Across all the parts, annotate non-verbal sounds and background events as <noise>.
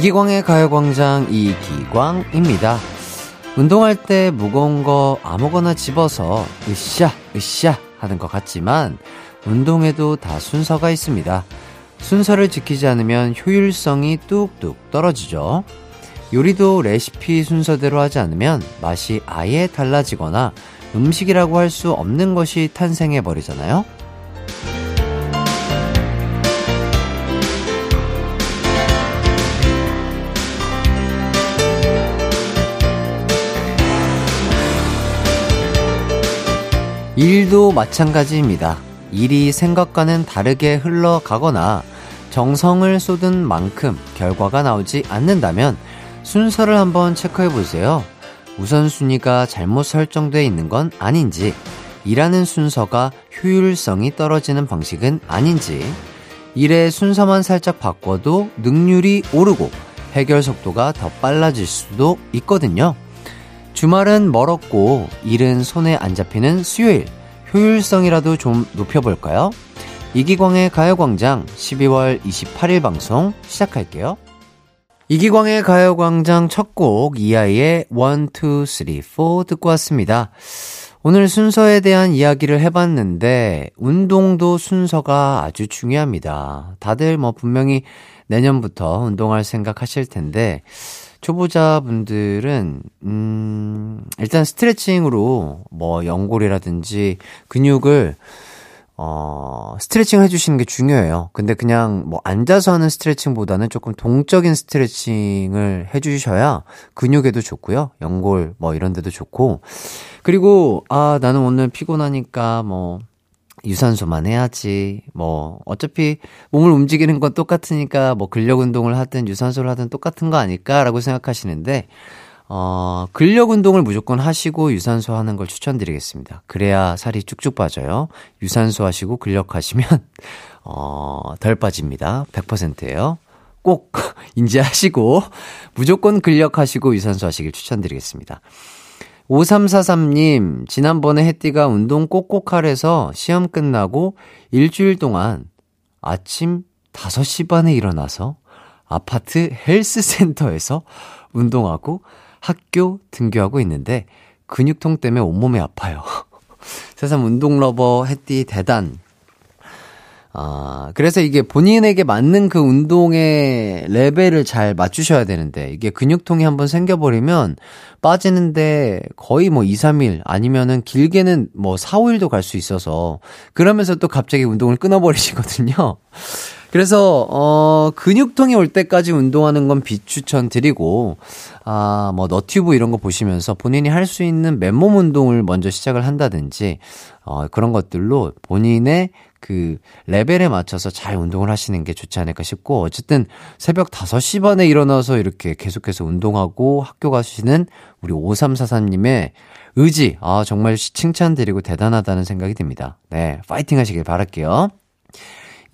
이기광의 가요광장 이기광입니다. 운동할 때 무거운 거 아무거나 집어서 으쌰, 으쌰 하는 것 같지만 운동에도 다 순서가 있습니다. 순서를 지키지 않으면 효율성이 뚝뚝 떨어지죠. 요리도 레시피 순서대로 하지 않으면 맛이 아예 달라지거나 음식이라고 할 수 없는 것이 탄생해 버리잖아요. 일도 마찬가지입니다. 일이 생각과는 다르게 흘러가거나 정성을 쏟은 만큼 결과가 나오지 않는다면 순서를 한번 체크해 보세요. 우선순위가 잘못 설정되어 있는 건 아닌지, 일하는 순서가 효율성이 떨어지는 방식은 아닌지, 일의 순서만 살짝 바꿔도 능률이 오르고 해결 속도가 더 빨라질 수도 있거든요. 주말은 멀었고 일은 손에 안 잡히는 수요일 효율성이라도 좀 높여볼까요? 이기광의 가요광장 12월 28일 방송 시작할게요. 이기광의 가요광장 첫 곡 이하이의 1, 2, 3, 4 듣고 왔습니다. 오늘 순서에 대한 이야기를 해봤는데 운동도 순서가 아주 중요합니다. 다들 뭐 분명히 내년부터 운동할 생각 하실 텐데 초보자분들은, 음, 일단 스트레칭으로 뭐 연골이라든지 근육을, 어, 스트레칭 해주시는 게 중요해요. 근데 그냥 뭐 앉아서 하는 스트레칭보다는 조금 동적인 스트레칭을 해주셔야 근육에도 좋고요. 연골 뭐 이런 데도 좋고. 그리고, 아, 나는 오늘 피곤하니까 뭐, 유산소만 해야지. 뭐, 어차피 몸을 움직이는 건 똑같으니까 뭐 근력 운동을 하든 유산소를 하든 똑같은 거 아닐까라고 생각하시는데, 어, 근력 운동을 무조건 하시고 유산소 하는 걸 추천드리겠습니다. 그래야 살이 쭉쭉 빠져요. 유산소 하시고 근력 하시면, <laughs> 어, 덜 빠집니다. 100%예요. 꼭 <laughs> 인지하시고, 무조건 근력 하시고 유산소 하시길 추천드리겠습니다. 5343님, 지난번에 혜띠가 운동 꼭꼭 하래서 시험 끝나고 일주일 동안 아침 5시 반에 일어나서 아파트 헬스센터에서 운동하고 학교 등교하고 있는데 근육통 때문에 온몸이 아파요. <laughs> 세상 운동 lover 혜띠 대단. 아, 그래서 이게 본인에게 맞는 그 운동의 레벨을 잘 맞추셔야 되는데, 이게 근육통이 한번 생겨버리면 빠지는데 거의 뭐 2, 3일 아니면은 길게는 뭐 4, 5일도 갈 수 있어서, 그러면서 또 갑자기 운동을 끊어버리시거든요. 그래서, 어, 근육통이 올 때까지 운동하는 건 비추천 드리고, 아, 뭐, 너튜브 이런 거 보시면서 본인이 할 수 있는 맨몸 운동을 먼저 시작을 한다든지, 어, 그런 것들로 본인의 그 레벨에 맞춰서 잘 운동을 하시는 게 좋지 않을까 싶고 어쨌든 새벽 5시 반에 일어나서 이렇게 계속해서 운동하고 학교 가시는 우리 5344님의 의지 아 정말 칭찬드리고 대단하다는 생각이 듭니다. 네, 파이팅 하시길 바랄게요.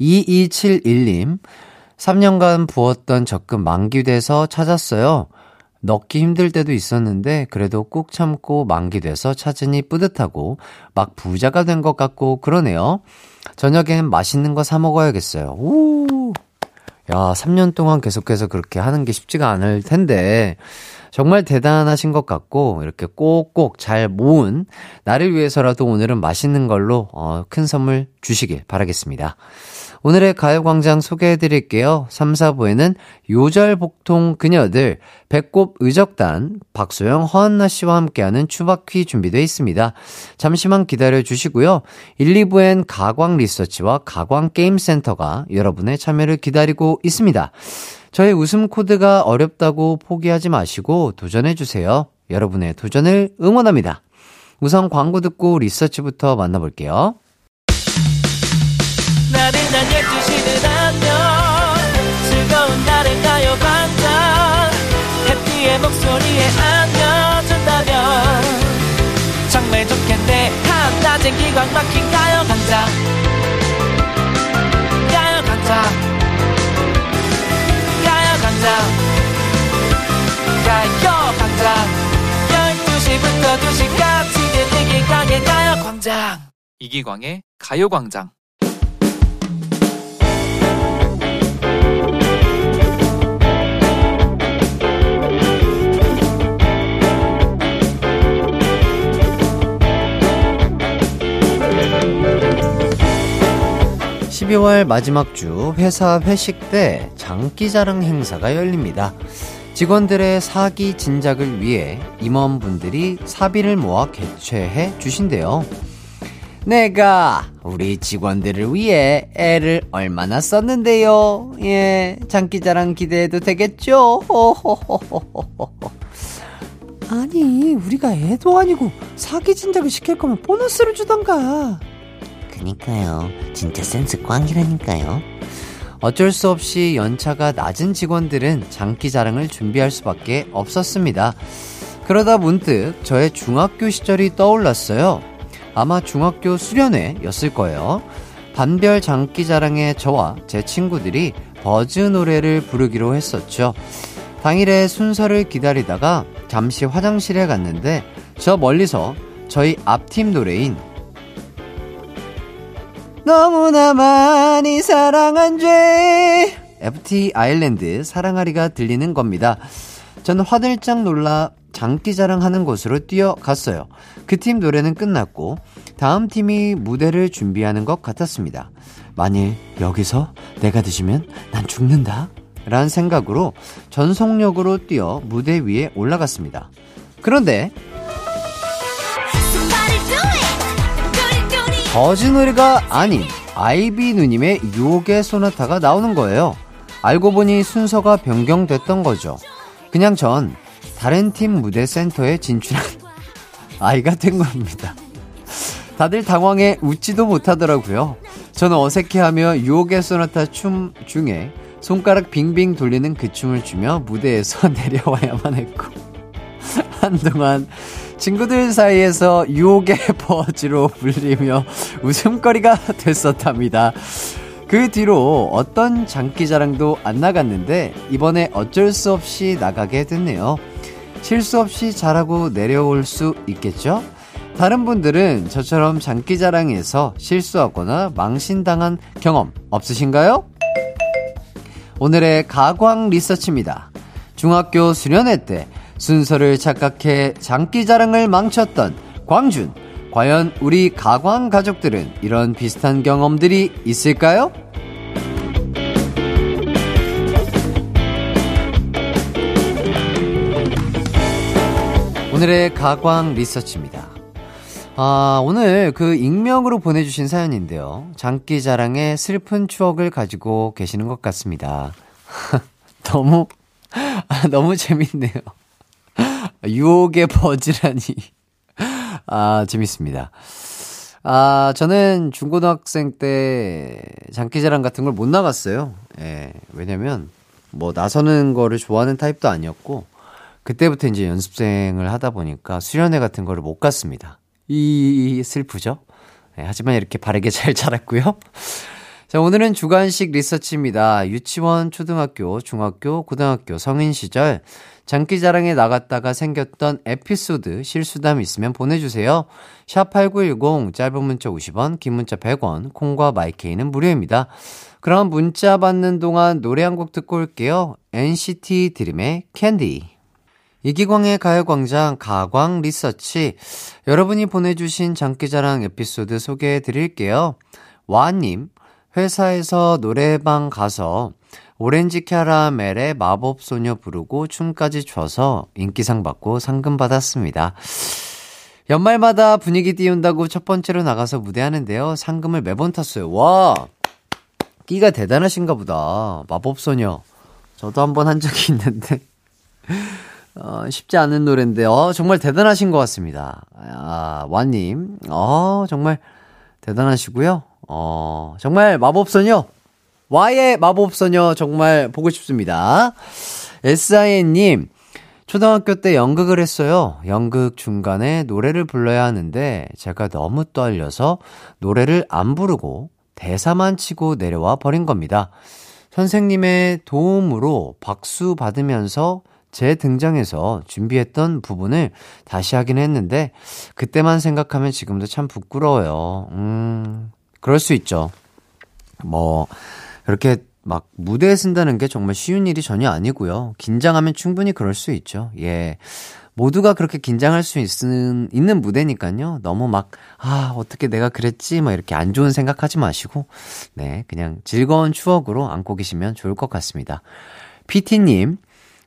2271님 3년간 부었던 적금 만기돼서 찾았어요. 넣기 힘들 때도 있었는데 그래도 꾹 참고 만기돼서 찾으니 뿌듯하고 막 부자가 된 것 같고 그러네요. 저녁엔 맛있는 거 사 먹어야겠어요. 오! 야, 3년 동안 계속해서 그렇게 하는 게 쉽지가 않을 텐데, 정말 대단하신 것 같고, 이렇게 꼭꼭 잘 모은, 나를 위해서라도 오늘은 맛있는 걸로, 어, 큰 선물 주시길 바라겠습니다. 오늘의 가요광장 소개해드릴게요. 3, 4부에는 요절복통 그녀들, 배꼽 의적단, 박소영, 허한나 씨와 함께하는 추바퀴 준비되어 있습니다. 잠시만 기다려주시고요. 1, 2부엔 가광 리서치와 가광 게임센터가 여러분의 참여를 기다리고 있습니다. 저의 웃음 코드가 어렵다고 포기하지 마시고 도전해주세요. 여러분의 도전을 응원합니다. 우선 광고 듣고 리서치부터 만나볼게요. 해피의 목소리에 안겨준다면 정말 좋겠네. 한낮엔 기광 막힌 가요 강장 가요 강장 가요 강장 가요 강장 12시부터 2시까지 들리기광의 가요 광장. 이기광의 가요 광장 12월 마지막 주 회사 회식 때 장기자랑 행사가 열립니다. 직원들의 사기 진작을 위해 임원분들이 사비를 모아 개최해 주신대요. 내가 우리 직원들을 위해 애를 얼마나 썼는데요. 예, 장기자랑 기대해도 되겠죠? <laughs> 아니, 우리가 애도 아니고 사기 진작을 시킬 거면 보너스를 주던가. 그니까요. 진짜 센스 꽝이라니까요. 어쩔 수 없이 연차가 낮은 직원들은 장기 자랑을 준비할 수밖에 없었습니다. 그러다 문득 저의 중학교 시절이 떠올랐어요. 아마 중학교 수련회였을 거예요. 반별 장기 자랑에 저와 제 친구들이 버즈 노래를 부르기로 했었죠. 당일에 순서를 기다리다가 잠시 화장실에 갔는데 저 멀리서 저희 앞팀 노래인 너무나 많이 사랑한 죄 FT 아일랜드 사랑하리가 들리는 겁니다. 저는 화들짝 놀라 장기자랑 하는 곳으로 뛰어갔어요. 그 팀 노래는 끝났고 다음 팀이 무대를 준비하는 것 같았습니다. 만일 여기서 내가 늦으면 난 죽는다. 라는 생각으로 전속력으로 뛰어 무대 위에 올라갔습니다. 그런데 버즈 노래가 아닌 아이비 누님의 유혹의 소나타가 나오는 거예요. 알고 보니 순서가 변경됐던 거죠. 그냥 전 다른 팀 무대 센터에 진출한 <laughs> 아이가 된 겁니다. 다들 당황해 웃지도 못하더라고요. 저는 어색해하며 유혹의 소나타 춤 중에 손가락 빙빙 돌리는 그 춤을 추며 무대에서 <laughs> 내려와야만 했고 <laughs> 한동안 친구들 사이에서 유혹의 <laughs> 버즈로 불리며 웃음거리가 됐었답니다. 그 뒤로 어떤 장기자랑도 안 나갔는데 이번에 어쩔 수 없이 나가게 됐네요. 실수 없이 잘하고 내려올 수 있겠죠? 다른 분들은 저처럼 장기자랑에서 실수하거나 망신당한 경험 없으신가요? 오늘의 가광 리서치입니다. 중학교 수련회 때 순서를 착각해 장기 자랑을 망쳤던 광준. 과연 우리 가광 가족들은 이런 비슷한 경험들이 있을까요? 오늘의 가광 리서치입니다. 아, 오늘 그 익명으로 보내주신 사연인데요. 장기 자랑의 슬픈 추억을 가지고 계시는 것 같습니다. <laughs> 너무, 아, <laughs> 너무 재밌네요. 유혹의 버즈라니. 아, 재밌습니다. 아, 저는 중고등학생 때 장기자랑 같은 걸 못 나갔어요. 예, 왜냐면, 뭐, 나서는 거를 좋아하는 타입도 아니었고, 그때부터 이제 연습생을 하다 보니까 수련회 같은 거를 못 갔습니다. 이, 슬프죠? 예, 하지만 이렇게 바르게 잘 자랐고요. 자, 오늘은 주관식 리서치입니다. 유치원, 초등학교, 중학교, 고등학교, 성인 시절 장기자랑에 나갔다가 생겼던 에피소드 실수담 있으면 보내주세요. 샵8910 짧은 문자 50원, 긴 문자 100원, 콩과 마이케이는 무료입니다. 그럼 문자 받는 동안 노래 한 곡 듣고 올게요. NCT 드림의 캔디. 이기광의 가요광장 가광 리서치. 여러분이 보내주신 장기자랑 에피소드 소개해 드릴게요. 와님, 회사에서 노래방 가서 오렌지 캐러멜의 마법소녀 부르고 춤까지 춰서 인기상 받고 상금 받았습니다. 연말마다 분위기 띄운다고 첫 번째로 나가서 무대하는데요. 상금을 매번 탔어요. 와! 끼가 대단하신가 보다. 마법소녀. 저도 한 번 한 적이 있는데. <laughs> 어, 쉽지 않은 노래인데, 어, 정말 대단하신 것 같습니다. 아, 와님. 어, 정말 대단하시고요. 어, 정말 마법소녀. 와의 마법소녀 정말 보고 싶습니다. SIN님, 초등학교 때 연극을 했어요. 연극 중간에 노래를 불러야 하는데 제가 너무 떨려서 노래를 안 부르고 대사만 치고 내려와 버린 겁니다. 선생님의 도움으로 박수 받으면서 제 등장에서 준비했던 부분을 다시 하긴 했는데 그때만 생각하면 지금도 참 부끄러워요. 음, 그럴 수 있죠. 뭐 그렇게 막 무대에 쓴다는 게 정말 쉬운 일이 전혀 아니고요. 긴장하면 충분히 그럴 수 있죠. 예. 모두가 그렇게 긴장할 수 있는, 있는 무대니까요. 너무 막, 아, 어떻게 내가 그랬지? 막 이렇게 안 좋은 생각하지 마시고, 네, 그냥 즐거운 추억으로 안고 계시면 좋을 것 같습니다. PT님,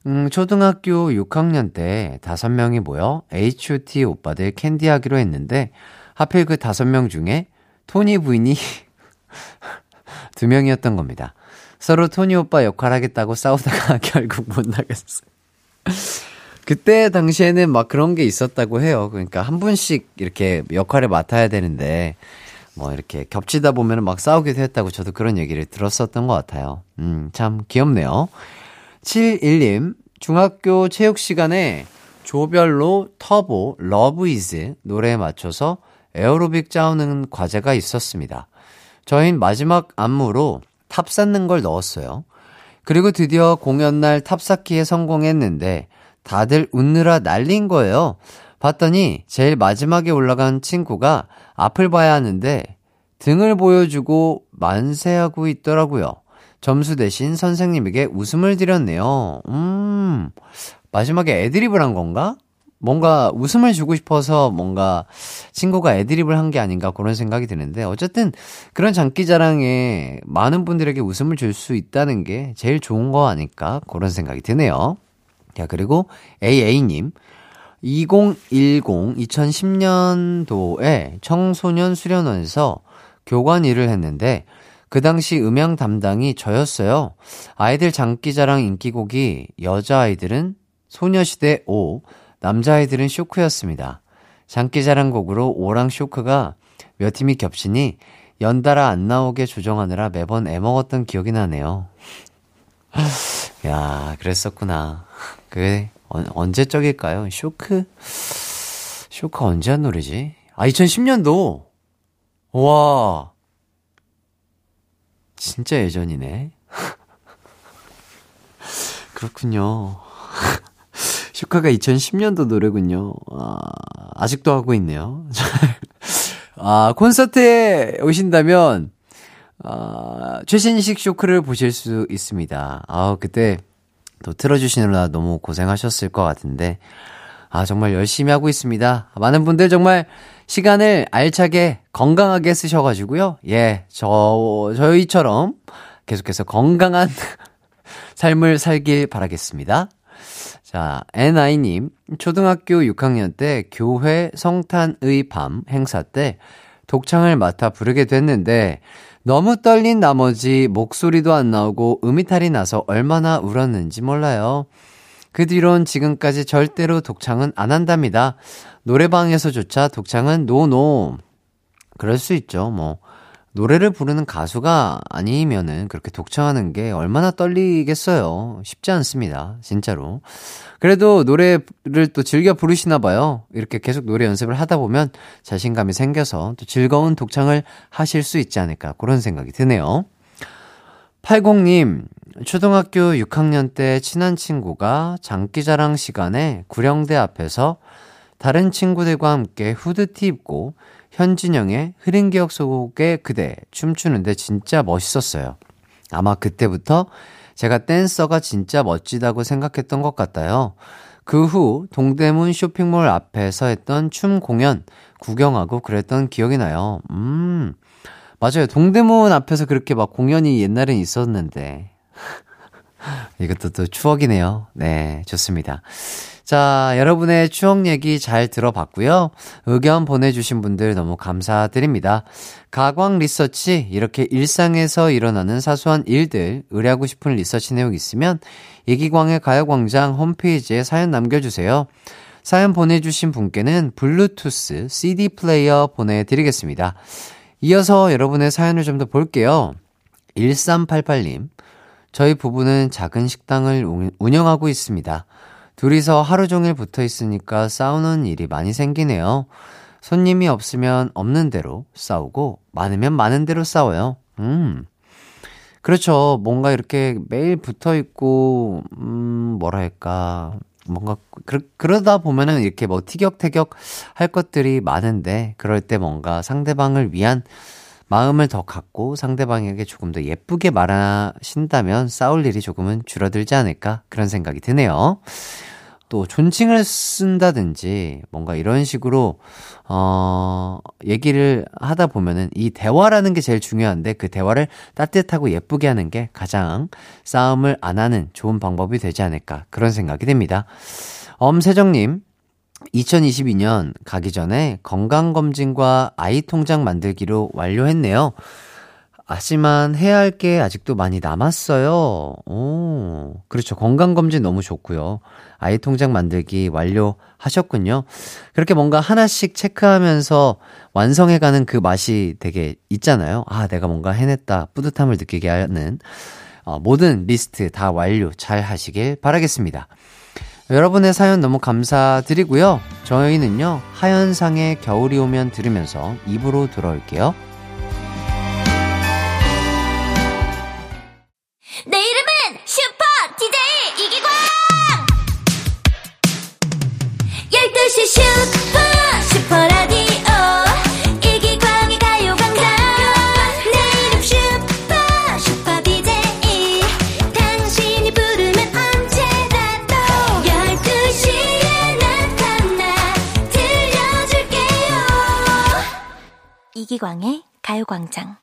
음, 초등학교 6학년 때 다섯 명이 모여 H.O.T 오빠들 캔디 하기로 했는데, 하필 그 다섯 명 중에 토니 부인이 <laughs> 두 명이었던 겁니다. 서로 토니 오빠 역할 하겠다고 싸우다가 <laughs> 결국 못 나갔어요. 그때 당시에는 막 그런 게 있었다고 해요. 그러니까 한 분씩 이렇게 역할을 맡아야 되는데, 뭐 이렇게 겹치다 보면 막 싸우기도 했다고 저도 그런 얘기를 들었었던 것 같아요. 음, 참 귀엽네요. 71님, 중학교 체육 시간에 조별로 터보 Love Is 노래에 맞춰서 에어로빅 짜오는 과제가 있었습니다. 저희는 마지막 안무로 탑 쌓는 걸 넣었어요. 그리고 드디어 공연날 탑 쌓기에 성공했는데 다들 웃느라 난린 거예요. 봤더니 제일 마지막에 올라간 친구가 앞을 봐야 하는데 등을 보여주고 만세하고 있더라고요. 점수 대신 선생님에게 웃음을 드렸네요. 음, 마지막에 애드립을 한 건가? 뭔가 웃음을 주고 싶어서 뭔가 친구가 애드립을 한 게 아닌가 그런 생각이 드는데 어쨌든 그런 장기자랑에 많은 분들에게 웃음을 줄 수 있다는 게 제일 좋은 거 아닐까 그런 생각이 드네요. 자, 그리고 AA님. 2010, 2010년도에 청소년 수련원에서 교관 일을 했는데 그 당시 음향 담당이 저였어요. 아이들 장기자랑 인기곡이 여자아이들은 소녀시대 5, 남자아이들은 쇼크였습니다. 장기자랑 곡으로 5랑 쇼크가 몇 팀이 겹치니 연달아 안 나오게 조정하느라 매번 애먹었던 기억이 나네요. 야, 그랬었구나. 그게 언제 적일까요? 쇼크? 쇼크 언제 한 노래지? 아, 2010년도! 와. 진짜 예전이네. <laughs> 그렇군요. 쇼카가 2010년도 노래군요. 아, 아직도 하고 있네요. <laughs> 아, 콘서트에 오신다면, 아, 최신식 쇼크를 보실 수 있습니다. 아, 그때 또 틀어주시느라 너무 고생하셨을 것 같은데, 아, 정말 열심히 하고 있습니다. 많은 분들 정말 시간을 알차게 건강하게 쓰셔가지고요. 예, 저, 저희처럼 계속해서 건강한 <laughs> 삶을 살길 바라겠습니다. 자, NI님, 초등학교 6학년 때 교회 성탄의 밤 행사 때 독창을 맡아 부르게 됐는데 너무 떨린 나머지 목소리도 안 나오고 음이탈이 나서 얼마나 울었는지 몰라요. 그 뒤론 지금까지 절대로 독창은 안 한답니다. 노래방에서조차 독창은 노노. 그럴 수 있죠. 뭐 노래를 부르는 가수가 아니면은 그렇게 독창하는 게 얼마나 떨리겠어요. 쉽지 않습니다. 진짜로. 그래도 노래를 또 즐겨 부르시나 봐요. 이렇게 계속 노래 연습을 하다 보면 자신감이 생겨서 또 즐거운 독창을 하실 수 있지 않을까 그런 생각이 드네요. 80님, 초등학교 6학년 때 친한 친구가 장기자랑 시간에 구령대 앞에서 다른 친구들과 함께 후드티 입고 현진영의 흐린 기억 속의 그대 춤추는데 진짜 멋있었어요. 아마 그때부터 제가 댄서가 진짜 멋지다고 생각했던 것 같아요. 그 후 동대문 쇼핑몰 앞에서 했던 춤 공연 구경하고 그랬던 기억이 나요. 음, 맞아요. 동대문 앞에서 그렇게 막 공연이 옛날엔 있었는데. 이것도 또 추억이네요. 네, 좋습니다. 자, 여러분의 추억 얘기 잘 들어봤고요. 의견 보내주신 분들 너무 감사드립니다. 가광 리서치, 이렇게 일상에서 일어나는 사소한 일들, 의뢰하고 싶은 리서치 내용 있으면 예기광의 가요광장 홈페이지에 사연 남겨주세요. 사연 보내주신 분께는 블루투스 CD 플레이어 보내드리겠습니다. 이어서 여러분의 사연을 좀 더 볼게요. 1388님, 저희 부부는 작은 식당을 운영하고 있습니다. 둘이서 하루 종일 붙어 있으니까 싸우는 일이 많이 생기네요. 손님이 없으면 없는 대로 싸우고, 많으면 많은 대로 싸워요. 음. 그렇죠. 뭔가 이렇게 매일 붙어 있고, 음, 뭐랄까. 뭔가, 그러, 그러다 보면은 이렇게 뭐 티격태격 할 것들이 많은데, 그럴 때 뭔가 상대방을 위한 마음을 더 갖고 상대방에게 조금 더 예쁘게 말하신다면 싸울 일이 조금은 줄어들지 않을까? 그런 생각이 드네요. 또 존칭을 쓴다든지 뭔가 이런 식으로 어 얘기를 하다 보면은 이 대화라는 게 제일 중요한데 그 대화를 따뜻하고 예쁘게 하는 게 가장 싸움을 안 하는 좋은 방법이 되지 않을까 그런 생각이 됩니다. 엄세정님 2022년 가기 전에 건강검진과 아이 통장 만들기로 완료했네요. 하지만 해야 할 게 아직도 많이 남았어요. 오, 그렇죠. 건강검진 너무 좋고요. 아이 통장 만들기 완료하셨군요. 그렇게 뭔가 하나씩 체크하면서 완성해가는 그 맛이 되게 있잖아요. 아, 내가 뭔가 해냈다. 뿌듯함을 느끼게 하는 어, 모든 리스트 다 완료 잘 하시길 바라겠습니다. 여러분의 사연 너무 감사드리고요. 저희는요, 하현상의 겨울이 오면 들으면서 입으로 돌아올게요. 내 이름은 슈퍼 DJ 이기광 12시 슈퍼 이기광의 가요광장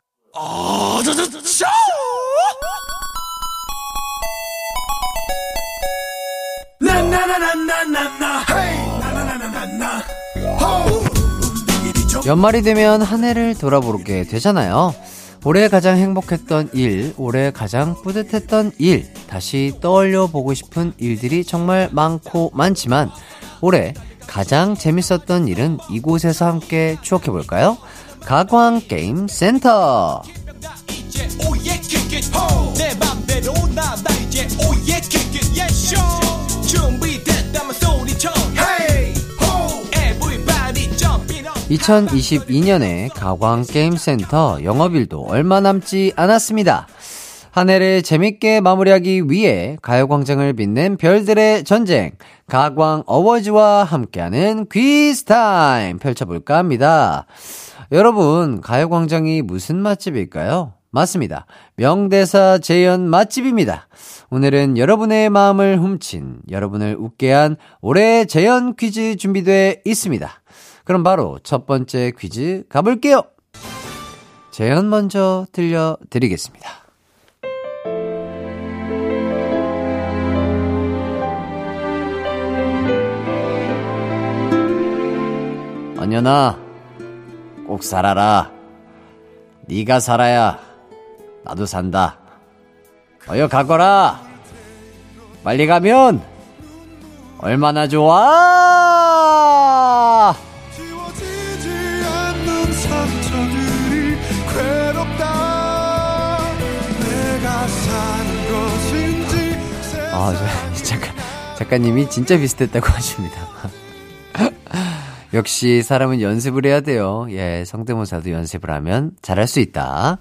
연말이 되면 한 해를 돌아보게 되잖아요. 올해 가장 행복했던 일, 올해 가장 뿌듯했던 일, 다시 떠올려 보고 싶은 일들이 정말 많고 많지만, 올해 가장 재밌었던 일은 이곳에서 함께 추억해 볼까요? 가광 게임 센터! 이제 oh yeah kick it 내 맘대로 나나 이제 oh yeah kick it 예쇼 준비됐다면 소리쳐 Hey Everybody jumping up 2022년에 가광 게임 센터 영업일도 얼마 남지 않았습니다. 한 해를 재밌게 마무리하기 위해 가요광장을 빛낸 별들의 전쟁, 가광 어워즈와 함께하는 퀴즈 타임 펼쳐볼까 합니다. 여러분, 가요광장이 무슨 맛집일까요? 맞습니다. 명대사 재연 맛집입니다. 오늘은 여러분의 마음을 훔친, 여러분을 웃게 한 올해 재연 퀴즈 준비돼 있습니다. 그럼 바로 첫 번째 퀴즈 가볼게요. 재연 먼저 들려드리겠습니다. 언연아, 꼭 살아라. 네가 살아야 나도 산다. 어여 가거라. 빨리 가면 얼마나 좋아. 아, 저, <laughs> 잠깐, 작가님이 진짜 비슷했다고 하십니다. 역시 사람은 연습을 해야 돼요. 예, 성대모사도 연습을 하면 잘할 수 있다.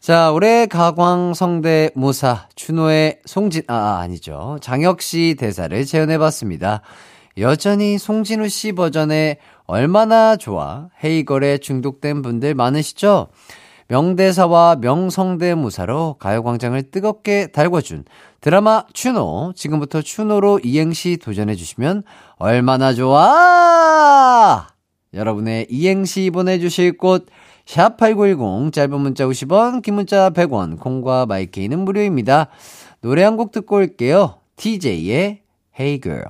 자, 올해 가광 성대모사 준호의 송진, 아, 아, 아니죠. 장혁 씨 대사를 재현해 봤습니다. 여전히 송진우 씨 버전에 얼마나 좋아 헤이걸에 중독된 분들 많으시죠? 명대사와 명성대무사로 가요광장을 뜨겁게 달궈준 드라마 추노. 지금부터 추노로 이행시 도전해주시면 얼마나 좋아! 여러분의 이행시 보내주실 곳, 샵8910, 짧은 문자 50원, 긴 문자 100원, 콩과 마이케이는 무료입니다. 노래 한 곡 듣고 올게요. TJ의 Hey Girl.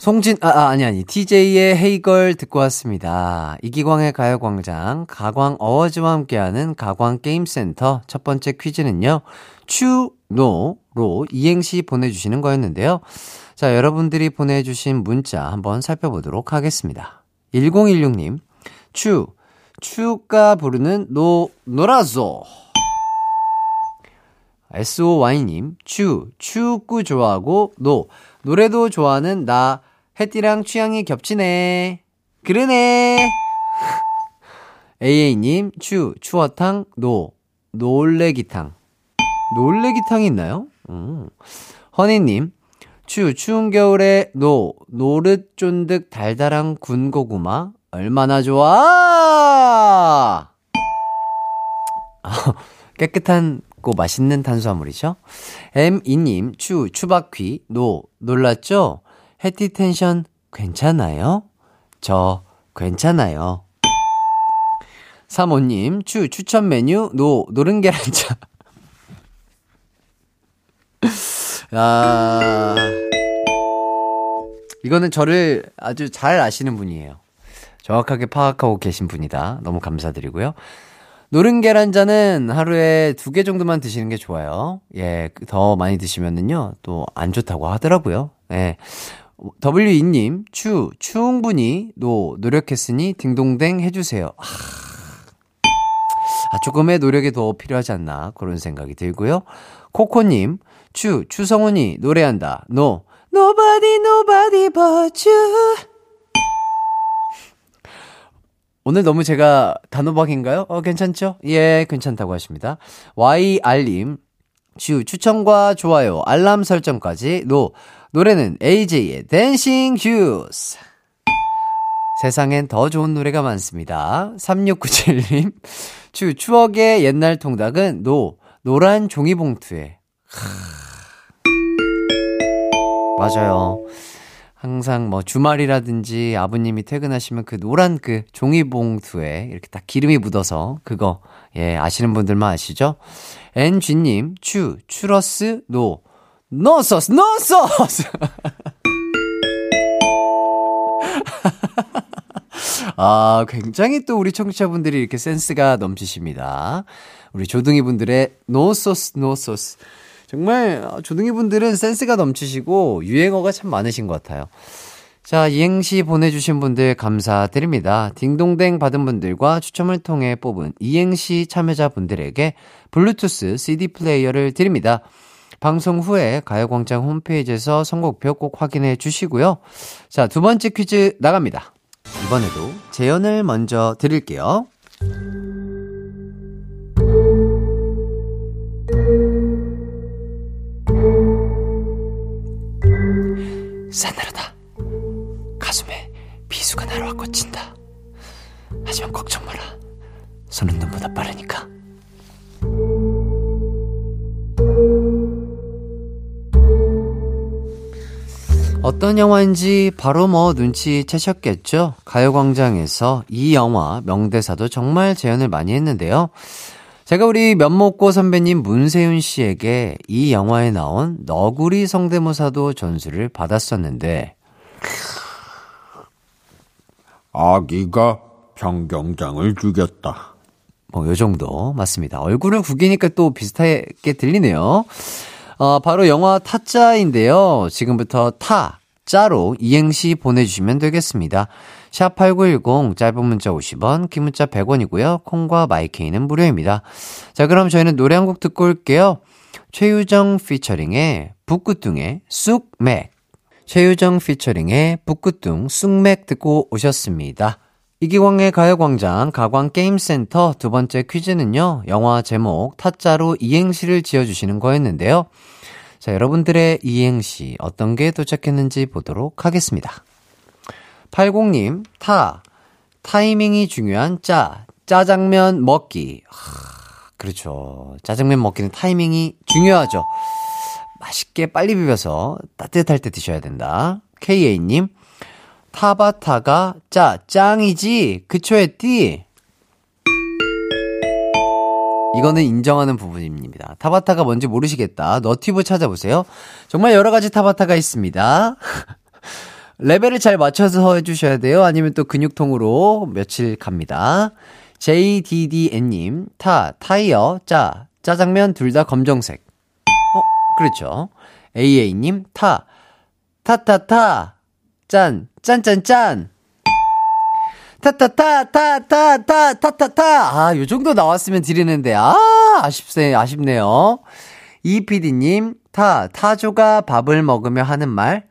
송진, 아, 아, 아니, 아니. TJ의 헤이걸 듣고 왔습니다. 이기광의 가요광장, 가광 어워즈와 함께하는 가광게임센터 첫 번째 퀴즈는요, 추 노로 이행시 보내주시는 거였는데요. 자, 여러분들이 보내주신 문자 한번 살펴보도록 하겠습니다. 1016님, 추, 추가 부르는 노, 노라조. SOY님, 추, 축구 좋아하고, 노, 노래도 좋아하는 나, 햇디랑 취향이 겹치네. 그러네. <laughs> AA님, 추, 추어탕, 노, 놀래기탕. 놀래기탕이 있나요? 음. 허니님, 추, 추운 겨울에 노, 노릇 쫀득 달달한 군고구마. 얼마나 좋아! <laughs> 깨끗한 고 맛있는 탄수화물이죠. M2님, 추, 추바퀴, 노, 놀랐죠? 해티 텐션 괜찮아요? 저 괜찮아요. 사모님, 추, 추천 메뉴, 노, 노른 계란자. <laughs> 아, 이거는 저를 아주 잘 아시는 분이에요. 정확하게 파악하고 계신 분이다. 너무 감사드리고요. 노른 계란자는 하루에 두 개 정도만 드시는 게 좋아요. 예, 더 많이 드시면은요, 또 안 좋다고 하더라고요. 예. W2님, 추, 충분히, 노, 노력했으니 딩동댕 해주세요. 아, 아, 조금의 노력이 더 필요하지 않나, 그런 생각이 들고요. 코코님, 추, 추성훈이 노래한다. 노, nobody, nobody but you. 오늘 너무 제가 단호박인가요? 어, 괜찮죠? 예, 괜찮다고 하십니다. YR님, 추, 추천과 좋아요, 알람 설정까지, 노, 노래는 AJ의 Dancing Shoes. 세상엔 더 좋은 노래가 많습니다. 3697님, 추, 추억의 옛날 통닭은 노, 노란 종이봉투에. 맞아요. 항상 뭐 주말이라든지 아버님이 퇴근하시면 그 노란 그 종이봉투에 이렇게 딱 기름이 묻어서 그거, 예, 아시는 분들만 아시죠? NG님, 추, 추러스, 노, no 소스, no 소스! 아, 굉장히 또 우리 청취자분들이 이렇게 센스가 넘치십니다. 우리 조둥이 분들의 no 소스, no 소스. 정말 조둥이 분들은 센스가 넘치시고 유행어가 참 많으신 것 같아요. 자, 이행시 보내주신 분들 감사드립니다. 딩동댕 받은 분들과 추첨을 통해 뽑은 이행시 참여자분들에게 블루투스 CD 플레이어를 드립니다. 방송 후에 가요광장 홈페이지에서 선곡표 꼭 확인해 주시고요. 자, 두 번째 퀴즈 나갑니다. 이번에도 재연을 먼저 드릴게요. 싸늘하다. 가슴에 비수가 날아와 꽂힌다. 하지만 걱정 마라. 손은 눈보다 빠르니까. 어떤 영화인지 바로 뭐 눈치채셨겠죠? 가요광장에서 이 영화 명대사도 정말 재현을 많이 했는데요. 제가 우리 면목고 선배님 문세윤 씨에게 이 영화에 나온 너구리 성대모사도 전수를 받았었는데, 아기가 평경장을 죽였다. 뭐, 요 정도. 맞습니다. 얼굴을 구기니까 또 비슷하게 들리네요. 어, 바로 영화 타짜인데요. 지금부터 타, 짜로 이행시 보내주시면 되겠습니다. 샵8910 짧은 문자 50원, 긴 문자 100원이고요. 콩과 마이케이는 무료입니다. 자, 그럼 저희는 노래 한 곡 듣고 올게요. 최유정 피처링의 북구뚱의 쑥맥. 최유정 피처링의 북구뚱 쑥맥 듣고 오셨습니다. 이기광의 가요광장 가광게임센터 두 번째 퀴즈는요, 영화 제목 타짜로 이행시를 지어주시는 거였는데요. 자, 여러분들의 이행시 어떤 게 도착했는지 보도록 하겠습니다. 80님, 타. 타이밍이 중요한 짜. 짜장면 먹기. 하, 그렇죠. 짜장면 먹기는 타이밍이 중요하죠. 맛있게 빨리 비벼서 따뜻할 때 드셔야 된다. KA님, 타바타가 짜, 짱이지. 그초에 띠. 이거는 인정하는 부분입니다. 타바타가 뭔지 모르시겠다. 너티브 찾아보세요. 정말 여러 가지 타바타가 있습니다. <laughs> 레벨을 잘 맞춰서 해주셔야 돼요. 아니면 또 근육통으로 며칠 갑니다. JDDN님, 타, 타이어, 짜, 짜장면 둘 다 검정색. 어, 그렇죠. AA님, 타, 타타타, 짠, 짠짠짠. 타타타타타타타타타. 아, 요 정도 나왔으면 드리는데, 아, 아쉽네, 아쉽네요. 이PD님, 타, 타조가 밥을 먹으며 하는 말.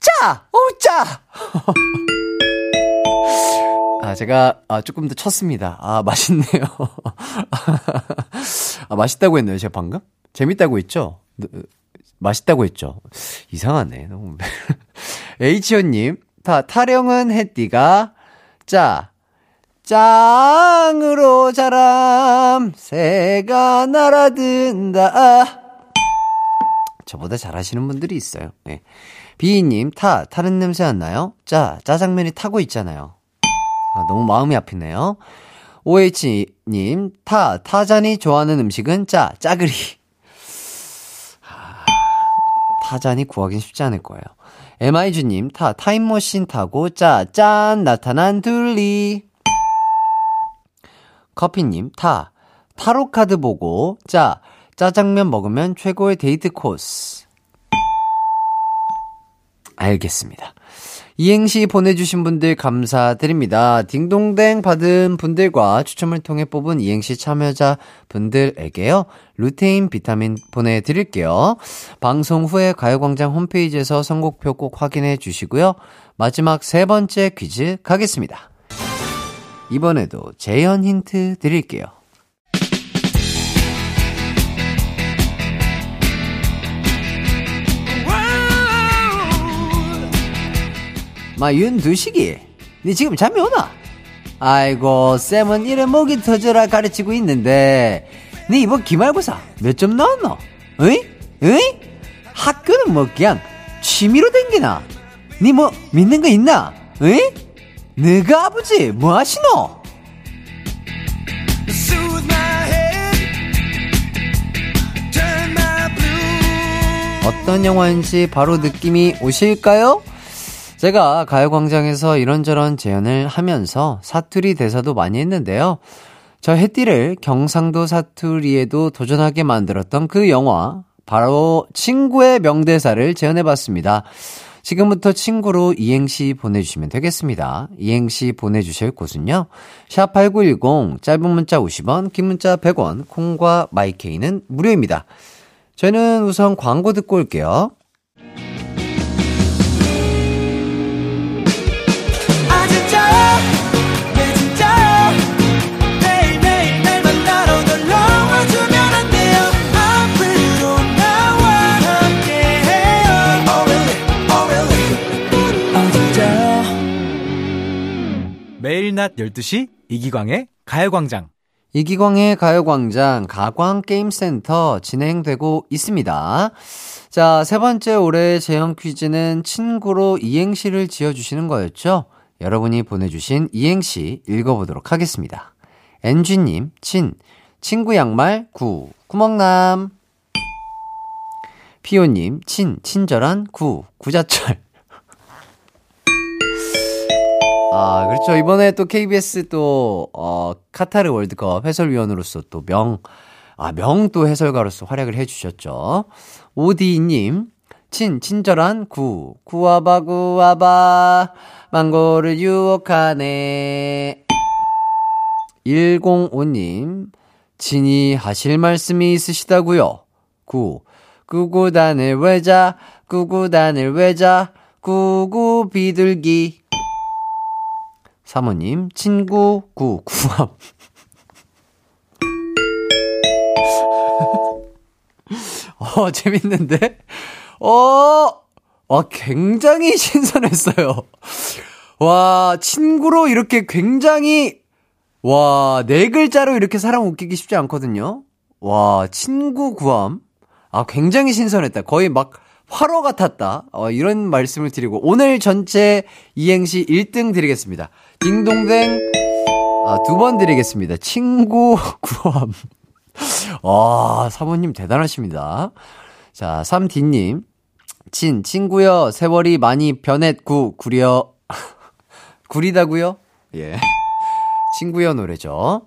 짜! 어우, 짜! <laughs> 아, 제가, 아, 조금 더 쳤습니다. 아, 맛있네요. <laughs> 아, 맛있다고 했나요, 제가 방금? 재밌다고 했죠? 맛있다고 했죠? 이상하네. 너무. <laughs> H연님, 타, 타령은 햇띠가, 짜, 짱으로 자람, 새가 날아든다. 저보다 잘하시는 분들이 있어요. 네. 비이님, 타, 타는 냄새 안 나요? 짜, 짜장면이 타고 있잖아요. 아, 너무 마음이 아프네요. OH님, 타, 타잔이 좋아하는 음식은 짜, 짜그리. 아, 타잔이 구하긴 쉽지 않을 거예요. MI주님, 타, 타임머신 타고 짜, 짠, 나타난 둘리. 커피님, 타, 타로카드 보고 짜, 짜장면 먹으면 최고의 데이트 코스. 알겠습니다. 이행시 보내주신 분들 감사드립니다. 딩동댕 받은 분들과 추첨을 통해 뽑은 이행시 참여자 분들에게요. 루테인 비타민 보내드릴게요. 방송 후에 가요광장 홈페이지에서 선곡표 꼭 확인해 주시고요. 마지막 세 번째 퀴즈 가겠습니다. 이번에도 재현 힌트 드릴게요. 마 윤두식이 니 지금 잠이 오나? 아이고 쌤은 이래 목이 터져라 가르치고 있는데 니 이번 기말고사 몇 점 나왔노? 어이? 어이? 학교는 뭐 그냥 취미로 댕기나? 니 뭐 믿는 거 있나? 어이? 너가 아버지 뭐 하시노? 어떤 영화인지 바로 느낌이 오실까요? 제가 가요광장에서 이런저런 재연을 하면서 사투리 대사도 많이 했는데요. 저 해띠를 경상도 사투리에도 도전하게 만들었던 그 영화, 바로 친구의 명대사를 재현해봤습니다. 지금부터 친구로 이행시 보내주시면 되겠습니다. 이행시 보내주실 곳은요. 샵8910, 짧은 문자 50원, 긴 문자 100원, 콩과 마이케이는 무료입니다. 저는 우선 광고 듣고 올게요. 매일 낮 12시 이기광의 가요광장. 이기광의 가요광장 가광게임센터 진행되고 있습니다. 자, 세 번째 올해 재형 퀴즈는 친구로 이행시를 지어주시는 거였죠? 여러분이 보내주신 이행시 읽어보도록 하겠습니다. 엔쥐님, 친, 친구 양말, 구, 구멍남. 피오님, 친, 친절한, 구, 구자철. 아, 그렇죠. 이번에 또 KBS 또, 어, 카타르 월드컵 해설위원으로서 또 명, 아, 명 또 해설가로서 활약을 해주셨죠. 오디님, 친, 친절한 구, 구와바, 구와바, 망고를 유혹하네. 105님, 친이 하실 말씀이 있으시다고요 구, 구구단을 외자, 구구단을 외자, 구구 비둘기. 사모님, 친구, 구, 구함. <laughs> 어, 재밌는데? 어, 어, 굉장히 신선했어요. 와, 친구로 이렇게 굉장히, 와, 네 글자로 이렇게 사람 웃기기 쉽지 않거든요? 와, 친구 구함. 아, 굉장히 신선했다. 거의 막, 화로 같았다. 어, 이런 말씀을 드리고, 오늘 전체 이행시 1등 드리겠습니다. 딩동댕, 아, 두 번 드리겠습니다. 친구 <laughs> 구함. 와, 사모님 대단하십니다. 자, 3D님. 친, 친구여, 세월이 많이 변했구, 구려. <laughs> 구리다구요? 예. 친구여 노래죠.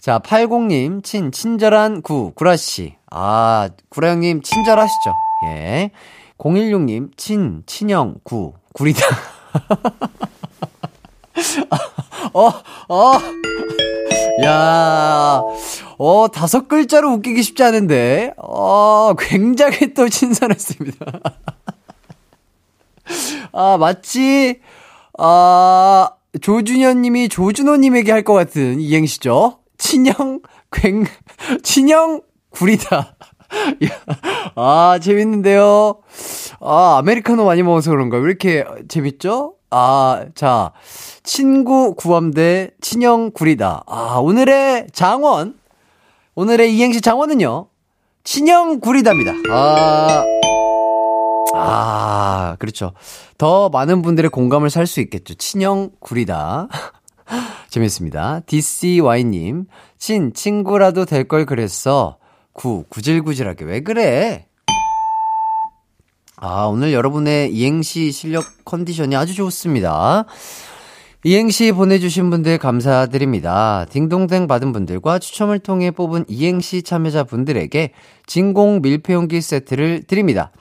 자, 80님, 친, 친절한 구, 구라씨. 아, 구라 형님, 친절하시죠? 예. 016님, 친, 친형, 구, 구리다. <laughs> 어, 어. 야, 어, 다섯 글자로 웃기기 쉽지 않은데, 어, 굉장히 또 신선했습니다. 아, 마치, 아, 조준현 님이 조준호 님에게 할 것 같은 이행시죠? 친형, 굉, 친형, 구리다. 아, 재밌는데요? 아, 아메리카노 많이 먹어서 그런가? 왜 이렇게 재밌죠? 아, 자, 친구 구함대 친형 구리다. 아, 오늘의 장원, 오늘의 이행시 장원은요, 친형 구리다입니다. 아, 그렇죠. 더 많은 분들의 공감을 살 수 있겠죠. 친형 구리다. <laughs> 재밌습니다. DCY님, 친, 친구라도 될 걸 그랬어. 구, 구질구질하게 왜 그래? 아, 오늘 여러분의 이행시 실력 컨디션이 아주 좋습니다. 이행시 보내주신 분들 감사드립니다. 딩동댕 받은 분들과 추첨을 통해 뽑은 이행시 참여자 분들에게 진공 밀폐용기 세트를 드립니다.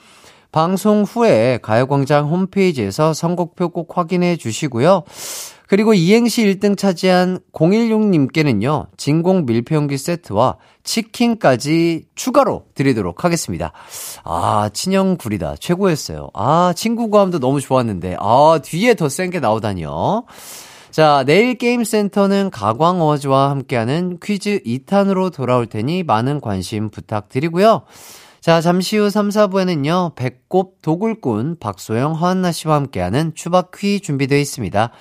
방송 후에 가요광장 홈페이지에서 선곡표 꼭 확인해 주시고요. 그리고 이행시 1등 차지한 016님께는요, 진공 밀폐용기 세트와 치킨까지 추가로 드리도록 하겠습니다. 아, 친형 구리다. 최고였어요. 아, 친구 구함도 너무 좋았는데, 아, 뒤에 더 센 게 나오다니요. 자, 내일 게임센터는 가광어즈와 함께하는 퀴즈 2탄으로 돌아올 테니 많은 관심 부탁드리고요. 자, 잠시 후 3, 4부에는요, 배꼽 도굴꾼 박소영, 허한나 씨와 함께하는 추바퀴 준비되어 있습니다.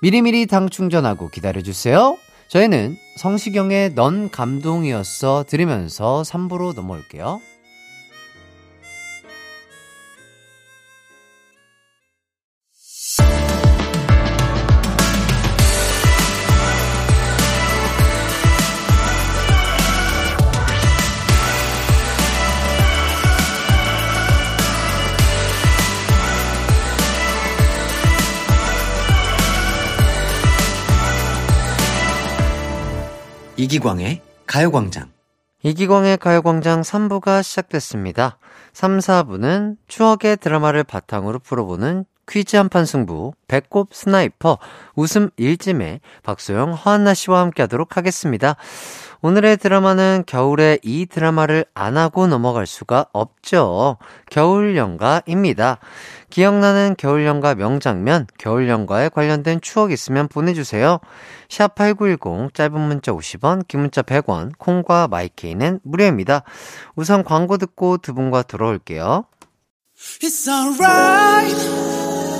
미리미리 당 충전하고 기다려주세요. 저희는 성시경의 넌 감동이었어 들으면서 3부로 넘어올게요. 이기광의 가요광장. 이기광의 가요광장 3부가 시작됐습니다. 3, 4부는 추억의 드라마를 바탕으로 풀어보는 퀴즈 한판 승부, 배꼽 스나이퍼, 웃음 일찜의 박소영, 허안나 씨와 함께 하도록 하겠습니다. 오늘의 드라마는 겨울에 이 드라마를 안 하고 넘어갈 수가 없죠. 겨울연가입니다. 기억나는 겨울연가 명장면, 겨울연가에 관련된 추억 있으면 보내주세요. 샵8910, 짧은 문자 50원, 긴 문자 100원, 콩과 마이케이는 무료입니다. 우선 광고 듣고 두 분과 돌아올게요. It's alright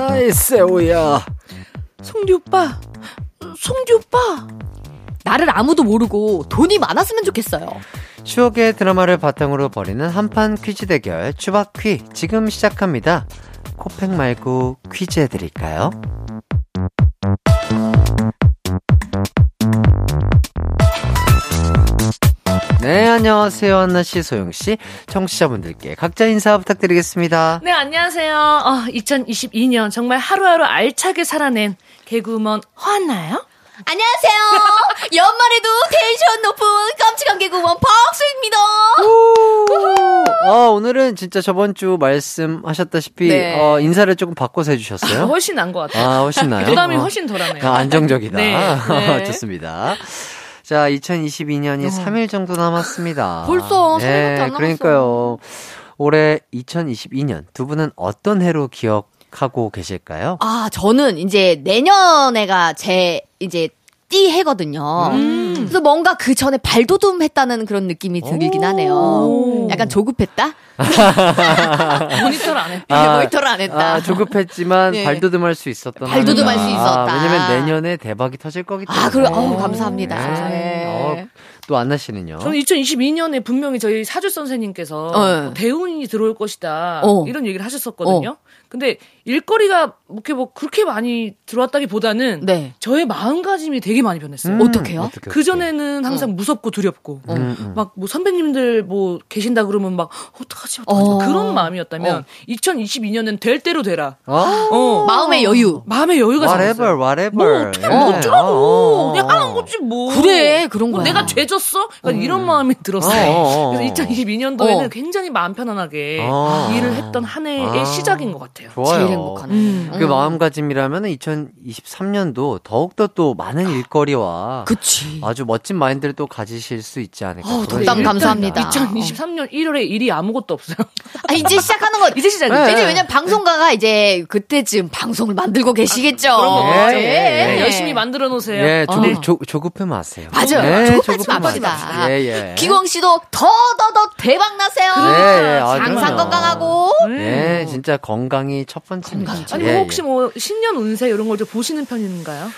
나의 새우야. 송디 오빠, 송디 오빠. 나를 아무도 모르고 돈이 많았으면 좋겠어요. 추억의 드라마를 바탕으로 벌이는 한판 퀴즈 대결 추바퀴 지금 시작합니다. 코팩 말고 퀴즈 해드릴까요? 네, 안녕하세요. 한나 씨, 소영 씨, 청취자분들께 각자 인사 부탁드리겠습니다. 네, 안녕하세요. 어, 2022년 정말 하루하루 알차게 살아낸 개그우먼 허한나예요. 안녕하세요. <laughs> 연말에도 텐션 높은 깜찍한 개그우먼 박수입니다. 어, 오늘은 진짜 저번 주 말씀하셨다시피, 네. 어, 인사를 조금 바꿔서 해주셨어요. 훨씬 난것 같아요. 아, 훨씬 나요? 부담이 어. 훨씬 덜하네요. 아, 안정적이다. 네, <laughs> 네. 좋습니다. 자, 2022년이 3일 정도 남았습니다. 어. <laughs> 벌써 3일밖에 안 남았어. 그러니까요. 올해 2022년 두 분은 어떤 해로 기억하고 계실까요? 아, 저는 이제 내년에가 제 이제 띠 해거든요. 음. 그래서 뭔가 그 전에 발돋움 했다는 그런 느낌이 들긴 하네요. 약간 조급했다? <laughs> 모니터를 안 해. 아, 모니터를 안 했다. 아, 조급했지만 <laughs> 네. 발돋움할 수 있었던 발돋움할. 수 있었다. 아, 왜냐면 내년에 대박이 터질 거기 때문에. 아, 그래, 어우, 감사합니다. 네. 네. 어, 또 안나 씨는요? 저는 2022년에 분명히 저희 사주 선생님께서 어. 대운이 들어올 것이다 어. 이런 얘기를 하셨었거든요. 근데 일거리가 그렇게 뭐 그렇게 많이 들어왔다기보다는 네. 저의 마음가짐이 되게 많이 변했어요. 음, 어떡해요? 어떻게, 그 전에는 항상 무섭고 두렵고 음, 음. 막뭐 선배님들 뭐 계신다 그러면 막 어떡하지 어떡하지 어. 그런 마음이었다면 2022년은 될 대로 되라. 어? 어. 마음의 여유. 마음의 여유가 whatever, 생겼어요. whatever. 뭐 어떻게 예. 뭐 어쩌라고. 어, 어, 그냥 어. 당연한 거지 뭐. 그래, 그런 뭐 거야. 내가 죄졌어? 그러니까 이런 마음이 들었어요. 어, 어, 어. 그래서 2022년도에는 어. 굉장히 마음 편안하게 어. 일을 했던 한 해의 아. 시작인 것 같아요. 좋아요. 제일 행복한. 음. 그 마음가짐이라면 2023년도 더욱더 또 많은 일거리와 그치. 아주 멋진 마인드를 또 가지실 수 있지 않을까. 어, 덕담 생각이 감사합니다. 듭니다. 2023년 1월에 일이 아무것도 없어요. <laughs> 아, 이제 시작하는 거. 이제 시작이죠. 네. 이제 왜냐면 방송가가 이제 그때쯤 방송을 만들고 계시겠죠. 예, 같아요. 예, 네, 예. 열심히 만들어 놓으세요. 예, 조, 네. 조, 조급해 마세요. 맞아요. 네, 조급하지 맙시다. 예, 예. 기광 씨도 더더더 대박 나세요. 예, 예. 아, 항상. 건강하고. 예, 진짜 건강이 첫 번째입니다. 아니 예, 뭐 예. 혹시 뭐 신년 운세 이런 걸 좀 보시는 편인가요?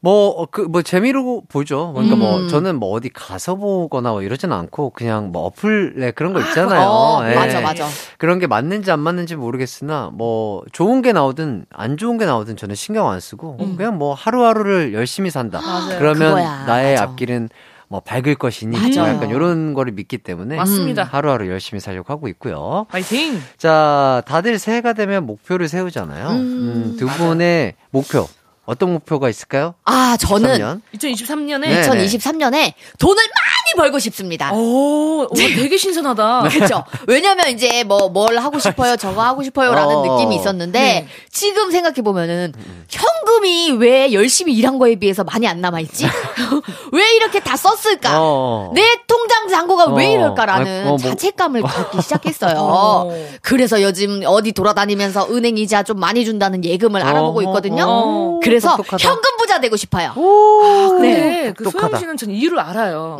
뭐, 그, 뭐, 재미로 보죠. 그러니까 뭐, 음. 저는 뭐 어디 가서 보거나 뭐 이러진 않고, 그냥 뭐 어플에 그런 거 있잖아요. 어, 예. 맞아, 맞아. 그런 게 맞는지 안 맞는지 모르겠으나, 뭐, 좋은 게 나오든, 안 좋은 게 나오든 저는 신경 안 쓰고, 그냥 뭐 하루하루를 열심히 산다. 맞아요. 그러면 그거야. 나의 맞아. 앞길은 뭐 밝을 것이니, 맞아. 뭐 약간 이런 거를 믿기 때문에, 맞습니다. 하루하루 열심히 살려고 하고 있고요. 파이팅! 자, 다들 새해가 되면 목표를 세우잖아요. 음, 두 분의 목표, 어떤 목표가 있을까요? 아, 저는 3년? 2023년에 네. 2023년에 돈을 많이 벌고 싶습니다. 오, 오, 되게 신선하다. <laughs> 그렇죠. 왜냐면 이제 뭐 뭘 하고 싶어요, 저거 하고 싶어요라는 어. 느낌이 있었는데 네. 지금 생각해 보면은 현금이 왜 열심히 일한 거에 비해서 많이 안 남아 있지? <laughs> 왜 이렇게 다 썼을까? 어. 내 통장 잔고가 왜 어. 이럴까라는 아, 어, 뭐- 자책감을 갖기 시작했어요. <laughs> 어. 그래서 요즘 어디 돌아다니면서 은행 이자 좀 많이 준다는 예금을 알아보고 어, 있거든요. 어. 그래서 똑똑하다. 현금 부자 되고 싶어요. 근데 네. 그. 소영 씨는 전 이유를 알아요.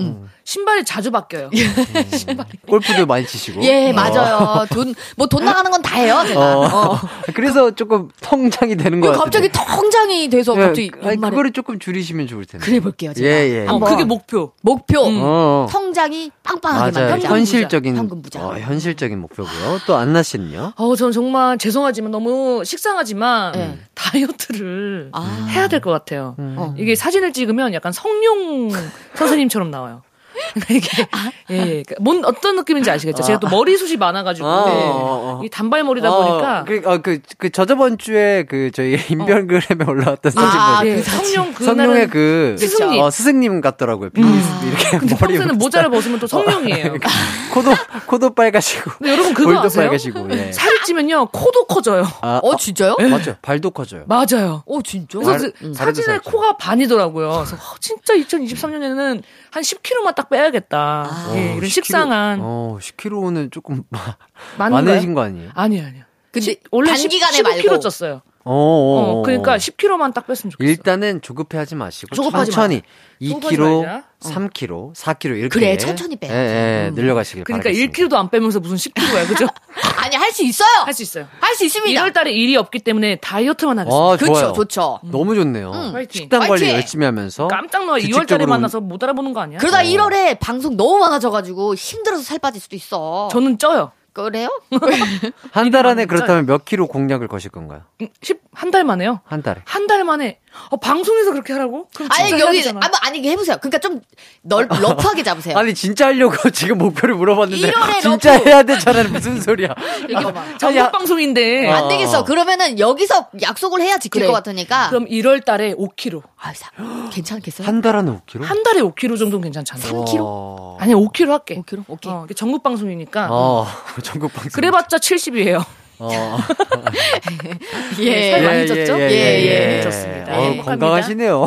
신발이 자주 바뀌어요. 골프도 많이 치시고. 예, 어. 맞아요. 돈, 뭐 돈 나가는 건 다 해요, 제가. 어. 어. <laughs> 그래서 조금 통장이 되는 거그 같아요. 갑자기 통장이 돼서 갑자기 아니, 연말에 그거를 조금 줄이시면 좋을 텐데. 그래 볼게요, 제가. 예, 예. 어. 그게 목표. 목표. 어. 통장이 빵빵하게 맞아요. 만들자. 현실적인 현금 부자. 어, 현실적인 목표고요. 또 안나 씨는요? 어, 전 정말 죄송하지만 너무 식상하지만 네. 다이어트를 아. 해야 될 것 같아요. 어. 이게 사진을 찍으면 약간 성룡 선생님처럼 나와요. <laughs> 이게 예, 그러니까 뭔 어떤 느낌인지 아시겠죠? 제가 또 머리숱이 많아가지고 아, 어, 어. 이 단발머리다 어, 보니까 그, 어, 그, 그, 저저번 주에 그, 저희 인별그램에 올라왔던 사진 아, 보니 예, 그 사진. 성룡 그날은 성룡의 그, 스승님. 어, 스승님 같더라고요. 비 이렇게 근데 머리 평소에는 모자를 벗으면 또 성룡이에요. 코도, 코도 빨가시고. 근데 여러분 그거 볼도 아세요? 빨가시고, 예. 살이 찌면요 코도 커져요. 아, 어, 진짜요? 맞죠. 발도 커져요. 맞아요. 어, 진짜? 그래서 발- 그 음, 사진에 코가 반이더라고요. 그래서 어, 진짜 2023년에는 한 10kg만 딱 빼야겠다. 아. 예, 어, 이런 10kg. 식상한 어, 10kg는 조금? <laughs> 많으신 거 아니에요? 아니요, 아니요. 근데 원래 단기간에 10, 말고. 15kg 쪘어요. 어, 어, 어, 그러니까 10kg만 딱 뺐으면 좋겠어. 일단은 조급해하지 마시고 조급하지 천천히 조급하지 2kg, 말자. 3kg, 4kg 이렇게 그래, 천천히 빼. 예, 예, 음. 늘려가시길 그러니까 바라겠습니다. 1kg도 안 빼면서 무슨 10kg야, 그죠? <laughs> 아니, 할 수 있어요. 할 수 있어요. 할 수 있습니다. 1월 달에 일이 없기 때문에 다이어트만 하겠습니다. 아, 그렇죠. 좋죠. 너무 좋네요. 파이팅. 식단 관리 파이팅! 열심히 하면서 깜짝 놀라 2월 달에 규칙적으로 만나서 못 알아보는 거 아니야? 그러다 1월에 방송 너무 많아져가지고 힘들어서 살 빠질 수도 있어. 저는 쪄요. 그래요? <laughs> 한 달 안에 진짜. 그렇다면 몇 킬로 공략을 거실 건가요? 10, 한달 만에요? 한 달에. 한 달 만에 어, 방송에서 그렇게 하라고? 그럼 아니, 진짜 해야 여기, 되잖아. 아니, 아니, 해보세요. 그러니까 좀 널, <laughs> rough하게 잡으세요. 아니 진짜 하려고 <laughs> 지금 목표를 물어봤는데 1월에 진짜 rough. 해야 되잖아는 무슨 소리야? 전국 방송인데. 안 되겠어. 그러면은 여기서 약속을 해야 지킬 그래. 것 같으니까. 그럼 1월 달에 5kg. 아, 사- 괜찮겠어요? 한 달 안에 5킬로? 한 달에 5kg 정도는 괜찮잖아. 3kg? 어. 아니, 5kg 할게. 5kg? 오케이. 어, 이게 전국 방송이니까. 어, 전국 방송. 그래봤자 70이에요. 어. <laughs> 예. 살 많이 쪘죠? 예, 예. 좋습니다. 어, 예. 건강하시네요.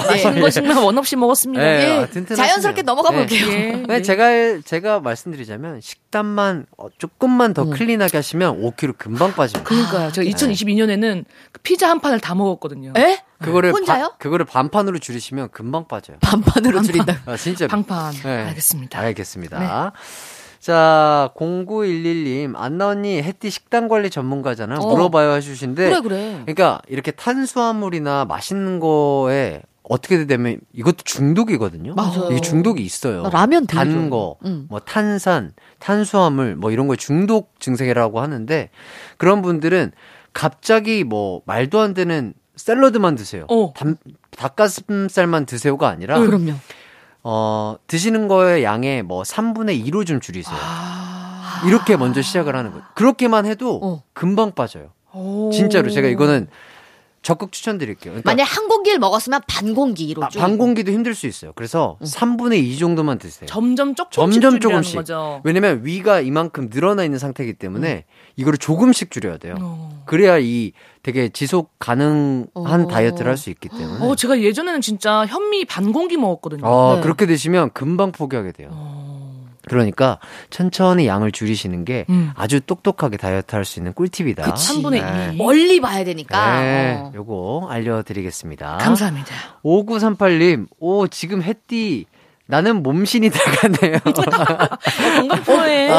정말 원 없이 먹었습니다. 예, 예. 아, 튼튼하시네요. 자연스럽게 넘어가 예. 볼게요. 예. 네, 제가 제가 말씀드리자면 식단만 어, 조금만 더 클린하게 하시면 5kg 금방 빠집니다. 그러니까요. 제가 2022년에는 피자 한 판을 다 먹었거든요. 에? 그거를 혼자요? 바- 그거를 반판으로 줄이시면 금방 빠져요. 반판으로 줄인다. 아, 진짜. 네. 알겠습니다. 알겠습니다. 자, 0911님, 안나 언니, 햇띠 식단 관리 전문가잖아요. 어. 물어봐요 해주신데. 그래, 그래. 그러니까 이렇게 탄수화물이나 맛있는 거에 어떻게 되면 이것도 중독이거든요. 맞아요. 이게 중독이 있어요. 나 라면 단. 거, 응. 뭐 탄산, 탄수화물 뭐 이런 거에 중독 증세라고 하는데 그런 분들은 갑자기 뭐 말도 안 되는 샐러드만 드세요. 어. 담- 닭가슴살만 드세요가 아니라 그럼요. 어, 드시는 거의 양의 뭐 3분의 2로 좀 줄이세요. 아. 이렇게 먼저 시작을 하는 거예요. 그렇게만 해도 어. 금방 빠져요. 오. 진짜로 제가 이거는 적극 추천드릴게요. 그러니까 만약 한 공기를 먹었으면 반 공기로 아, 좀. 반 공기도 힘들 수 있어요. 그래서 3분의 2 정도만 드세요. 점점 조금씩 점점 조금씩. 거죠. 왜냐면 위가 이만큼 늘어나 있는 상태이기 때문에 이거를 조금씩 줄여야 돼요. 어. 그래야 이 되게 지속 가능한 어. 다이어트를 할 수 있기 때문에. 어, 제가 예전에는 진짜 현미 반 공기 먹었거든요. 아, 네. 그렇게 되시면 금방 포기하게 돼요. 어. 그러니까 천천히 양을 줄이시는 게 음. 아주 똑똑하게 다이어트 할 수 있는 꿀팁이다. 그치. 3분의 네. 2. 멀리 봐야 되니까. 네, 어. 요거 알려드리겠습니다. 감사합니다. 5938님, 오, 지금 햇띠, 나는 몸신이 <laughs> 들어가네요. 건강 어,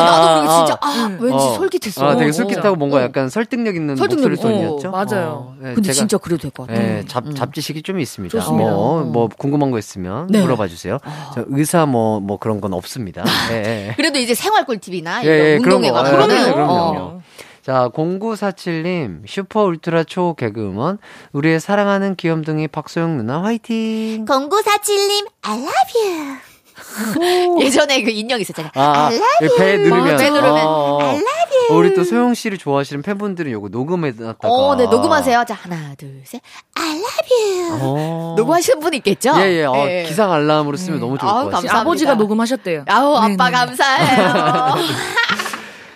나도 아, 그리고 진짜, 아. 아, 왠지 어. 솔깃했어. 아, 되게 어, 솔깃하고 뭔가 어. 약간 설득력 있는 설득력 목소리? 어, 맞아요. 어, 네, 근데 제가- 진짜 그래도 될 것 같아. 네, 잡, 음. 잡지식이 좀 있습니다. 좋습니다. 뭐, 뭐, 궁금한 거 있으면 네. 물어봐 주세요. 저 의사 뭐, 뭐 그런 건 없습니다. <laughs> 예, 예. 그래도 이제 생활 꿀팁이나 예, 예, 운동에 거. 관한 아, 그럼요, 그럼요. 어. 자, 0947님, 슈퍼 울트라 초 개그우먼, 우리의 사랑하는 귀염둥이 박소영 누나 화이팅! 0947님, I love you. 예전에 그 인형 있었잖아요. 아, I 아, love 배 you. 누르면. 배 누르면 어, 어. I love you. 어, 우리 또 소영 씨를 좋아하시는 팬분들은 요거 녹음해놨다가. 어, 네, 녹음하세요. 자, 하나, 둘, 셋. I love you. 어. 녹음하시는 분 있겠죠? 예, 예. 어, 예. 기상 알람으로 쓰면 너무 좋을 아우, 것 같아요. 감사합니다. 아버지가 녹음하셨대요. 아우, 네, 아빠 네, 네. 감사해요. <laughs>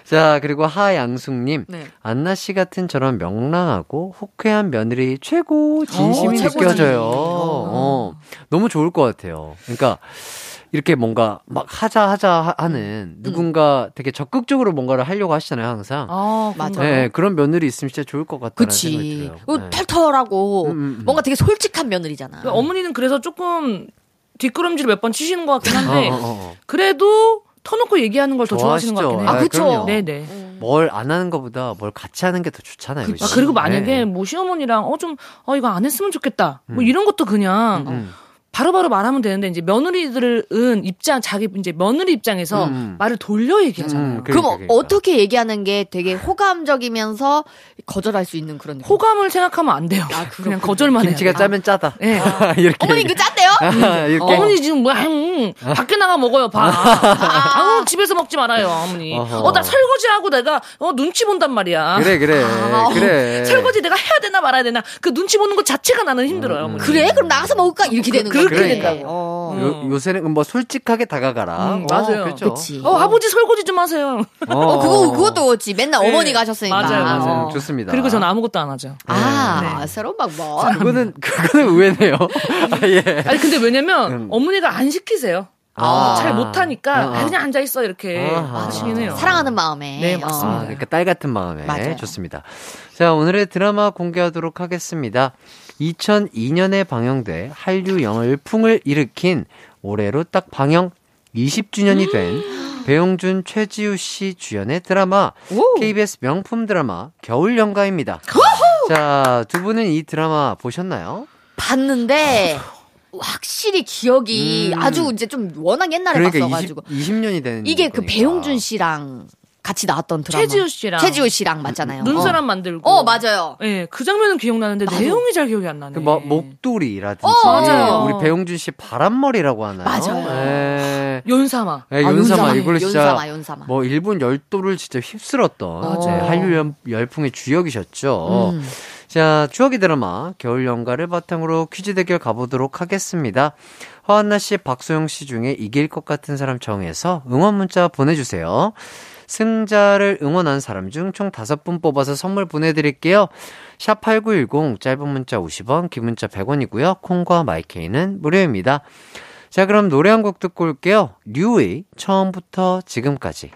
자, 그리고 하양숙님. 네. 안나 씨 같은 저런 명랑하고 호쾌한 며느리 최고 진심이 어, 최고지. 느껴져요. 어, 너무 좋을 것 같아요. 그러니까 이렇게 뭔가 막 하자 하자 하- 하는 누군가 되게 적극적으로 뭔가를 하려고 하시잖아요, 항상. 아, 맞아. 네, 그런 며느리 있으면 진짜 좋을 것 같다는 생각이 그치. 들어요. 그리고 네. 털털하고 음, 음, 음. 뭔가 되게 솔직한 며느리잖아. 그 어머니는 그래서 조금 뒷걸음질을 몇번 치시는 것 같긴 한데 어, 어, 어. 그래도 터놓고 얘기하는 걸 더 좋아하시는 것. 같긴 해요. 아, 그쵸. 그럼요. 네네. 뭘 안 하는 것보다 뭘 같이 하는 게 더 좋잖아요. 아, 그치? 그리고 만약에 네. 뭐 시어머니랑 어 좀 어 이거 안 했으면 좋겠다. 뭐 이런 것도 그냥 음. 바로바로 말하면 되는데 이제 며느리들은 입장 자기 이제 며느리 입장에서 음. 말을 돌려 얘기하잖아요. 음, 그러니까, 그럼 그러니까. 어떻게 얘기하는 게 되게 호감적이면서 거절할 수 있는 그런 느낌? 호감을 생각하면 안 돼요. 아, 그냥 거절만 해요. 김치가 짜면 짜다. 네. <laughs> 이렇게. 어머니 그 짠데요? <laughs> 이렇게. 어머니 지금 뭐야? 음, 밖에 나가 먹어요. 봐. <laughs> 아, 집에서 먹지 말아요, 어머니. 어허. 어, 나 설거지 하고 내가 어 눈치 본단 말이야. 그래, 그래. 아, 그래. 설거지 내가 해야 되나 말아야 되나 그 눈치 보는 것 자체가 나는 힘들어요. 어머니. 그래? 그럼 나가서 먹을까? 이렇게 되는 거야. 그렇게 된다고. 네. 어. 요, 요새는 뭐 솔직하게 다가가라. 음, 맞아요. 그렇죠. 그치. 어, 아버지 설거지 좀 하세요. 어, 그거, 그것도 그렇지. 맨날 네. 어머니가 하셨으니까. 맞아요, 맞아요. 어. 좋습니다. 그리고 전 아무것도 안 하죠. 아, 네. 새로운 방법. 그거는 그거는 의외네요. 아, <laughs> 예. 아니 근데 왜냐면 음. 어머니가 안 시키세요. 아. 잘 못하니까 아, 아. 아, 그냥 앉아 있어 이렇게 아하. 하시긴 해요. 사랑하는 마음에. 네, 어. 맞습니다. 아, 그러니까 딸 같은 마음에 맞아요. 좋습니다. 자, 오늘의 드라마 공개하도록 하겠습니다. 2002년에 방영돼 한류 영화풍을 일으킨 올해로 딱 방영 20주년이 된 배용준, 최지우 씨 주연의 드라마 KBS 명품 드라마 겨울 연가입니다. 자, 두 분은 이 드라마 보셨나요? 봤는데, 확실히 기억이 음. 아주 이제 좀 워낙 옛날에 그러니까 봤어가지고. 20, 20년이 된 이게 그 거니까. 배용준 씨랑 같이 나왔던 드라마. 최지우 씨랑 최지우 씨랑 맞잖아요. 눈사람 어. 만들고. 어, 맞아요. 예, 그 장면은 기억나는데 나도. 내용이 잘 기억이 안 나네. 그 뭐 목도리라든지 어, 맞아요. 우리 배용준 씨 바람머리라고 하나요? 맞아요. 예. 연사마. 예, 아, 윤사마 이걸로 진짜 윤사마, 윤사마. 뭐 일본 열도를 진짜 휩쓸었던 맞아요. 네, 한류 열- 열풍의 주역이셨죠. 음. 자, 추억의 드라마 겨울 연가를 바탕으로 퀴즈 대결 가보도록 하겠습니다. 허한나 씨, 박소영 씨 중에 이길 것 같은 사람 정해서 응원 문자 보내주세요. 승자를 응원한 사람 중 총 다섯 분 뽑아서 선물 보내드릴게요. 샵8910 짧은 문자 50원, 긴 문자 100원이고요. 콩과 마이케이는 무료입니다. 자, 그럼 노래 한 곡 듣고 올게요. 류의 처음부터 지금까지.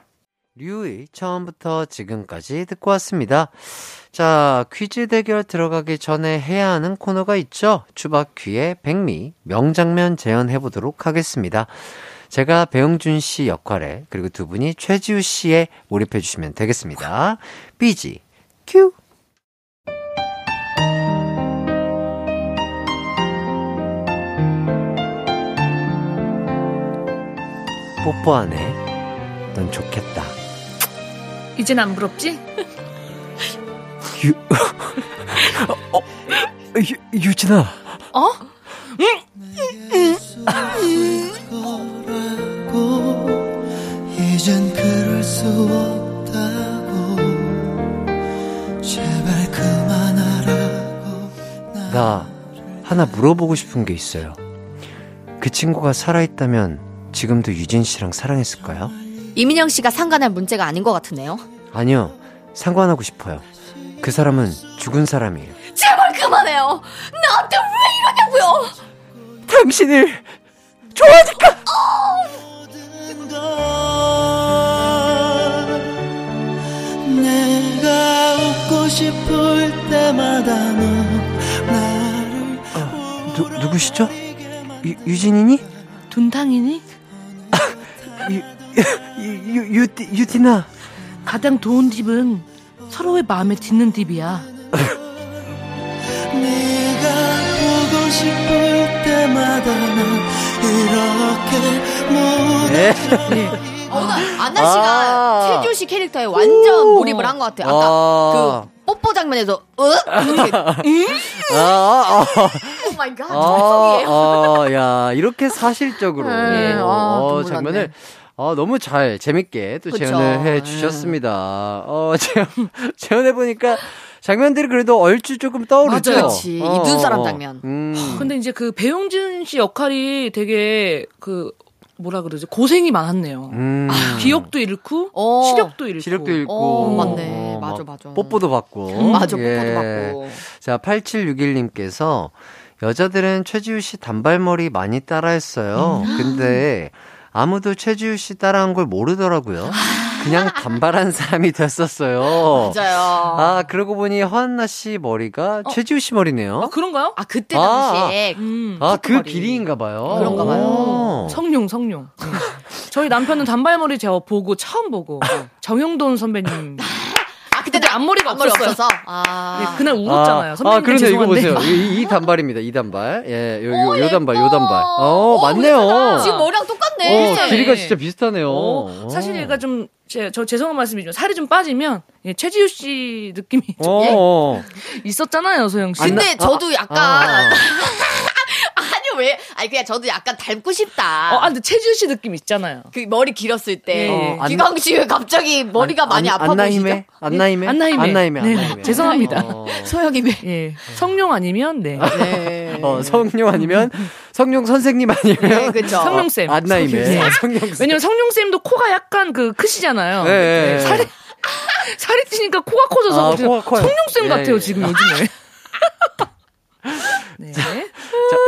류의 처음부터 지금까지 듣고 왔습니다. 자, 퀴즈 대결 들어가기 전에 해야 하는 코너가 있죠. 추바퀴의 백미 명장면 재현해보도록 하겠습니다. 제가 배용준 씨 역할에 그리고 두 분이 최지우 씨에 몰입해 주시면 되겠습니다. 삐지 큐 뽀뽀하네. 넌 좋겠다. 이젠 안 부럽지? 유, <laughs> 어, 유, 유진아. 어? 거라고 이젠 그럴 수 없다고 제발 그만하라고 나 하나 물어보고 싶은 게 있어요. 그 친구가 살아있다면 지금도 유진 씨랑 사랑했을까요? 이민영 씨가 상관할 문제가 아닌 것 같은데요. 아니요. 상관하고 싶어요. 그 사람은 죽은 사람이에요. 제발 그만해요. 나한테 왜 이러냐고요. 당신을 좋아하니까. 내가 웃고 싶을 때마다 너 나를 누, 누구시죠? 유, 유진이니? 둔탕이니? 유, 유, 유, 유진아. 가장 좋은 집은 서로의 마음에 드는 집이야. 어, 나 안나 씨가 아. 최지우 씨 캐릭터에 완전 몰입을 한 것 같아요. 아까 아. 그 뽀뽀 장면에서 으 이렇게 아, 아, oh my god 아, 정성이에요. 아, 야, 이렇게 사실적으로. 네, 아, 어, 장면을. 어, 너무 잘, 재밌게 또 그쵸. 재현을 해 주셨습니다. 어, 재현, 재현해 보니까 장면들이 그래도 얼추 조금 떠오르죠. 맞아요. 이 어, 눈사람 어. 장면. 음. 근데 이제 그 배용준 씨 역할이 되게 그 뭐라 그러지 고생이 많았네요. 음. 기억도 잃고 어. 시력도 잃고. 시력도 잃고. 어, 맞네. 어, 맞아, 막 맞아. 뽀뽀도 받고. <laughs> 맞아, 뽀뽀도 예. 받고. 자, 8761 님께서 여자들은 최지우 씨 단발머리 많이 따라했어요. 음. 근데 아무도 최지우 씨 따라한 걸 모르더라고요. 그냥 단발한 <laughs> 사람이 됐었어요. 맞아요. 아, 그러고 보니 허한나 씨 머리가 최지우 씨 머리네요. 아 그런가요? 아 그때 아. 당시에 음. 아, 그 커트머리. 길이인가 봐요. 그런가 봐요. 오. 성룡 성룡. 네. 저희 남편은 단발머리 제가 보고 처음 보고 정영돈 선배님. <laughs> 아 그때 앞머리가 앞머리 없었어요. 없어서 아 네, 그날 울었잖아요. 아, 선배님 아, 그러네. 이거. 보세요. 이, 이 단발입니다. 이 단발. 예, 요, 요, 요 단발, 요 단발. 어, 맞네요. 우리가 지금 머리랑 똑같네. 어. 길이가 진짜 비슷하네요. 어, 사실 얘가 좀, 제, 저 죄송한 말씀이지만 살이 좀 빠지면 예, 최지우 씨 느낌이 좀 어, 어. <laughs> 있었잖아요, 소영 씨. 근데 안 나- 저도 약간 아. <laughs> 아니 왜? 아니 그냥 저도 약간 닮고 싶다. 어, 아, 근데 최지우 씨 느낌 있잖아요. 그 머리 길었을 때 예. 어, 기광 씨 왜 갑자기 머리가 많이 안- 아파 보이시죠? 안나힘에? 안나힘에. 안나힘에, 네. 죄송합니다. 어, 소영이매. 예. 성룡 아니면 네. 네. 어, 성룡 아니면, 성룡 선생님 아니면, 네, 그쵸. 성룡 쌤. 안나힘에. 네. 성룡 왜냐면 성룡 쌤도 코가 약간 그 크시잖아요. 네, 네, 네. 살이 살이 찌니까 코가 커져서 아, 코가. 성룡 쌤 예, 같아요 예. 지금 요즘에. <laughs> 네. 자,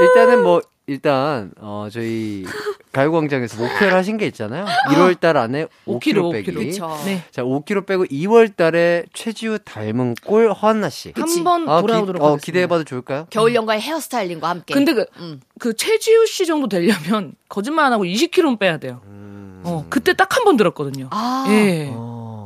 일단은 뭐, 일단, 어, 저희, 가요광장에서 목표를 하신 게 있잖아요. 1월 달 안에 5kg 5kg, 빼기. 5kg. 그쵸. 네. 자, 5kg 빼고 2월 달에 최지우 닮은 꼴 허한나 씨. 한번 아, 돌아오도록 기, 어, 하겠습니다. 기대해봐도 좋을까요? 겨울 연가의 헤어스타일링과 함께. 근데 그, 음. 그 최지우 씨 정도 되려면 거짓말 안 하고 20kg는 빼야 돼요. 음. 어, 그때 딱 한 번 들었거든요. 아. 예. 어.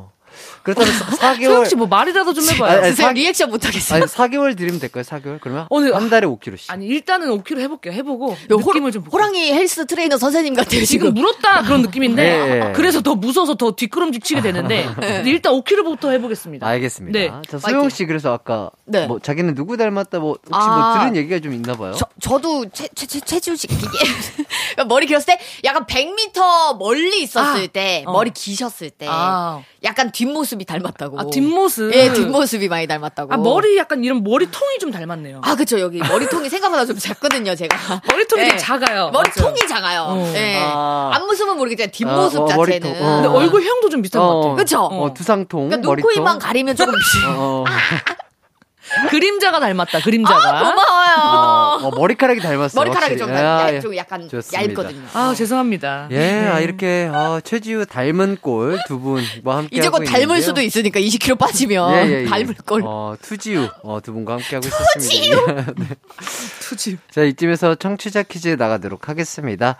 그렇다면 4 개월. 소영 씨뭐 말이라도 좀 해봐요. 아니, 사- 리액션 못하겠어요. 아니, 4개월 드리면 될까요? 4개월? 그러면? 어, 네. 한 달에 5kg씩. 아니 일단은 5kg 해볼게요. 해보고 요 느낌을 호, 좀 보고. 호랑이 헬스 트레이너 선생님 같아요 지금 지금. 물었다 그런 느낌인데 네, <laughs> 네. 그래서 더 무서워서 더 뒷걸음질 치게 되는데 <laughs> 근데 일단 5kg부터 해보겠습니다. 알겠습니다. 네. 자, 소영 씨 그래서 아까 네. 뭐 자기는 누구 닮았다 뭐 혹시 아. 뭐 들은 얘기가 좀 있나 봐요. 저, 저도 최, 최, 최, 최지우 씨, 이게, 머리 길었을 때, 약간 100m 멀리 있었을 아, 때, 어. 머리 기셨을 때, 아. 약간 뒷모습 이 닮았다고. 아, 뒷모습. 예, 뒷모습이 많이 닮았다고. 아 머리 약간 이런 머리통이 좀 닮았네요. 아, 그쵸. 여기 머리통이 생각보다 좀 작거든요, 제가. 머리통이 예. 되게 작아요. 머리통이 작아요. 어. 예. 아. 앞모습은 모르겠지만 뒷모습 아, 어, 자체는. 어. 근데 얼굴형도 좀 비슷한 것 같아요. 그쵸? 어, 두상통, 그러니까 머리통. 눈코입만 가리면 조금. <laughs> 어, 어. 그림자가 닮았다. 그림자가. 아, 고마워요. 어, 어, 머리카락이 닮았어요. 머리카락이 좀, 아, 얇, 예. 좀 약간 좋습니다. 얇거든요. 아 죄송합니다. 예, 아, 이렇게 어, 최지우 닮은 꼴 두 분과 함께 이제 곧 닮을 있는데요. 수도 있으니까 20kg 빠지면 예, 예, 예. 닮을 걸. 어, 투지우 어, 두 분과 함께 하고 있었습니다. <laughs> 네. 투지. 자, 이쯤에서 청취자 퀴즈 나가도록 하겠습니다.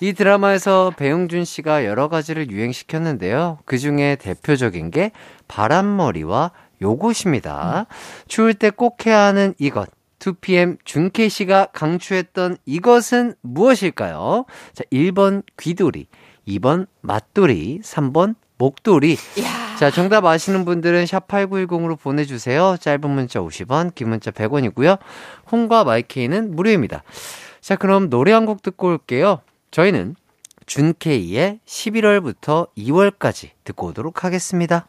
이 드라마에서 배용준 씨가 여러 가지를 유행시켰는데요. 그 중에 대표적인 게 바람머리와 요것입니다. 추울 때 꼭 해야 하는 이것. 2PM 준케 씨가 강추했던 이것은 무엇일까요? 자, 1번 귀돌이, 2번 맛돌이, 3번 목도리. 자, 정답 아시는 분들은 샵8910으로 보내주세요. 짧은 문자 50원, 긴 문자 100원이고요. 홈과 마이케이는 무료입니다. 자, 그럼 노래 한 곡 듣고 올게요. 저희는 준케이의 11월부터 2월까지 듣고 오도록 하겠습니다.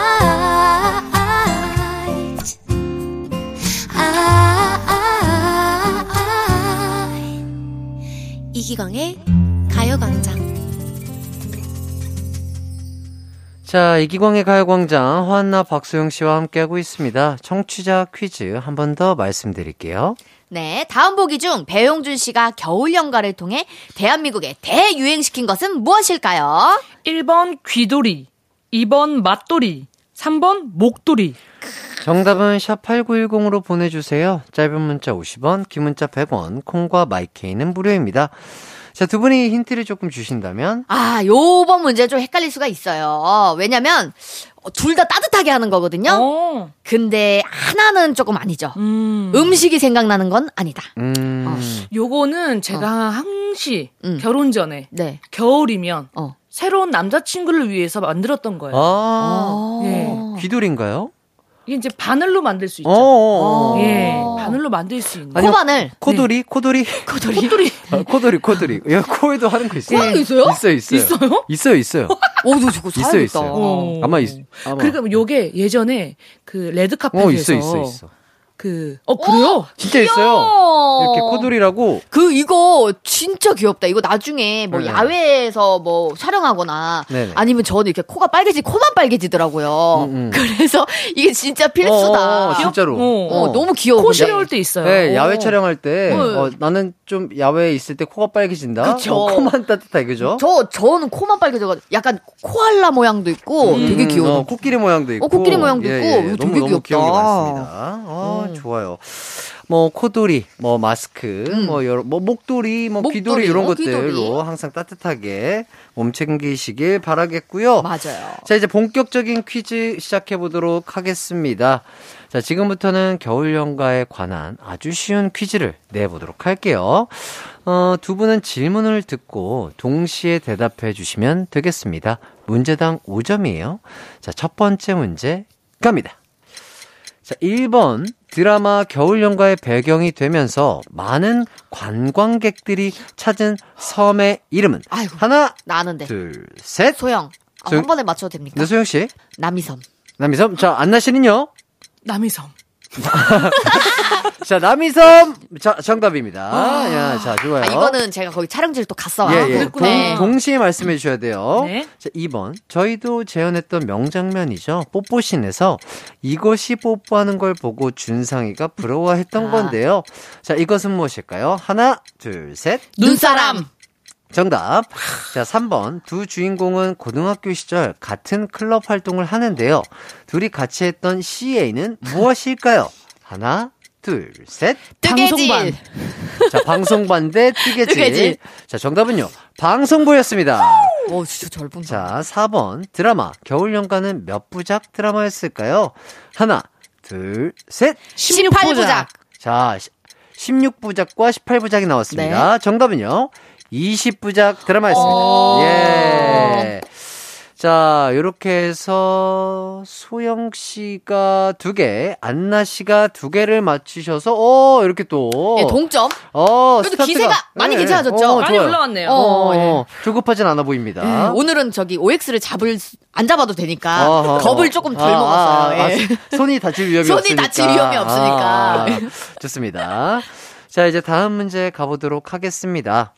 이기광의 가요광장 자, 이기광의 가요광장, 허한나 박소영 씨와 함께하고 있습니다. 청취자 퀴즈 한 번 더 말씀드릴게요. 네, 다음 보기 중 배용준 씨가 겨울 연가를 통해 대한민국에 대유행시킨 것은 무엇일까요? 1번 귀돌이, 2번 맛돌이, 3번 목돌이. 정답은 샵 8910으로 보내주세요. 짧은 문자 50원, 긴 문자 100원, 콩과 마이케이는 무료입니다. 자, 두 분이 힌트를 조금 주신다면? 아, 요번 문제 좀 헷갈릴 수가 있어요. 왜냐면, 둘 다 따뜻하게 하는 거거든요. 어. 근데 하나는 조금 아니죠. 음. 음식이 생각나는 건 아니다. 음, 요거는 제가 항시 음. 결혼 전에 네. 겨울이면 어. 새로운 남자친구를 위해서 만들었던 거예요. 아, 예. 귀돌인가요? 이게 이제 바늘로 만들 수 있죠. 어, 예, 바늘로 만들 수 있는. 아니요. 코바늘. 코돌이, 코돌이, <laughs> 코돌이. 코돌이. 아, 코돌이, 코돌이. 야, 코에도 하는 거 있어요. 코에도 있어요? 있어요, 있어요. 있어요? 있어요, 있어요. 오, 너 저거 있어요. 있어요. 어. 아마 있, 아마. 그러니까 요게 예전에 그 레드 카펫에서 어, 있어, 있어, 있어. 그, 어, 그래요? 진짜 있어요. 이렇게 코돌이라고. 그 이거 진짜 귀엽다. 이거 나중에 뭐 네. 야외에서 뭐 촬영하거나 네네. 아니면 저는 이렇게 코가 빨개지 코만 빨개지더라고요. 음, 음. 그래서 이게 진짜 필수다. 어, 어, 진짜로. 어. 어, 너무 귀여워. 코. 시려울 때 있어요. 네, 야외 어. 촬영할 때, 네. 어, 나는 좀 야외에 있을 때 코가 빨개진다. 그쵸. 어, 코만 따뜻하게, 그죠? 저 저는 코만 빨개져가지고 약간 코알라 모양도 있고 되게 귀여워. 어, 코끼리 모양도 있고. 어, 코끼리 모양도 있고. 이거 너무, 되게 너무 귀엽다. 귀여운 게 많습니다. 어, 음. 좋아요. 뭐, 코돌이, 뭐, 마스크, 음. 뭐, 여러, 뭐, 목도리, 뭐, 목도리, 귀돌이, 이런 어, 것들로 귀돌이. 항상 따뜻하게 몸 챙기시길 바라겠고요. 맞아요. 자, 이제 본격적인 퀴즈 시작해 보도록 하겠습니다. 자, 지금부터는 겨울 연가에 관한 아주 쉬운 퀴즈를 내보도록 할게요. 어, 두 분은 질문을 듣고 동시에 대답해 주시면 되겠습니다. 문제당 5점이에요. 자, 첫 번째 문제 갑니다. 자, 1번 드라마 겨울 연가의 배경이 되면서 많은 관광객들이 찾은 섬의 이름은 아이고. 하나, 나 아는데. 둘, 셋. 소영. 아, 소영- 한 번에 맞춰도 됩니까? 네, 소영 씨. 남이섬. 남이섬. 자, 안나 씨는요? 남이섬. <laughs> 자, 남이섬. 자, 정답입니다. 야, 자, 좋아요. 아, 이거는 제가 거기 촬영지를 또 갔어. 예, 아, 예. 동, 동시에 말씀해 주셔야 돼요. 네. 자, 2번. 저희도 재현했던 명장면이죠. 뽀뽀신에서 이것이 뽀뽀하는 걸 보고 준상이가 부러워했던 아. 건데요. 자, 이것은 무엇일까요? 하나, 둘, 셋. 눈사람. 정답. 자, 3번. 두 주인공은 고등학교 시절 같은 클럽 활동을 하는데요. 둘이 같이 했던 CA는 무엇일까요? 하나, 둘, 셋. 뜨개질. 방송반. 자, 방송반 대 뜨개질. 뜨개질. 자, 정답은요. 방송부였습니다. 오, 진짜 잘 본다. 자, 4번. 드라마. 겨울 연가는 몇 부작 드라마였을까요? 하나, 둘, 셋. 18부작. 자, 16부작과 18부작이 나왔습니다. 정답은요. 20부작 드라마였습니다. 오. 예. 자, 요렇게 해서 소영 씨가 두 개, 안나 씨가 두 개를 맞추셔서 어, 이렇게 또 예, 동점. 어, 그래도 기세가 많이 예, 괜찮아졌죠? 어, 많이 좋아요. 올라왔네요. 어, 어, 조급하진 않아 보입니다. 예, 오늘은 저기 OX를 잡을 수- 안 잡아도 되니까 어허. 겁을 조금 덜 아, 먹었어요. 아, 아, 예. 손이 다칠 위험이 손이 없으니까. 다칠 위험이 없으니까. 아, 좋습니다. 자, 이제 다음 문제 가보도록 하겠습니다.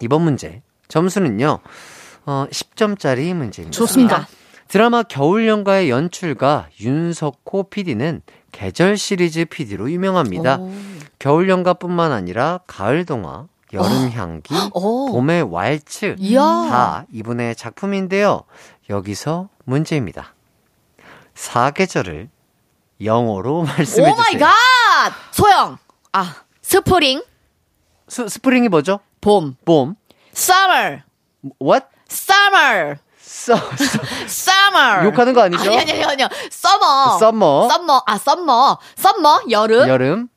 이번 문제. 점수는요, 어, 10점짜리 문제입니다. 좋습니다. 드라마 겨울 연가의 연출가 윤석호 PD는 계절 시리즈 PD로 유명합니다. 겨울 연가뿐만 아니라 가을 동화, 여름 향기, 오. 봄의 왈츠 이야. 다 이분의 작품인데요. 여기서 문제입니다. 사계절을 영어로 <laughs> 말씀해 oh my 주세요. God! 소영. 아, 스프링, 스, 스프링이 뭐죠? 봄, 봄. summer, What? summer, 써, 써. summer. 욕하는 거 아니죠? 아니, 아니, 아니요. summer. Summer. summer. 아, summer. summer, 여름. 여름.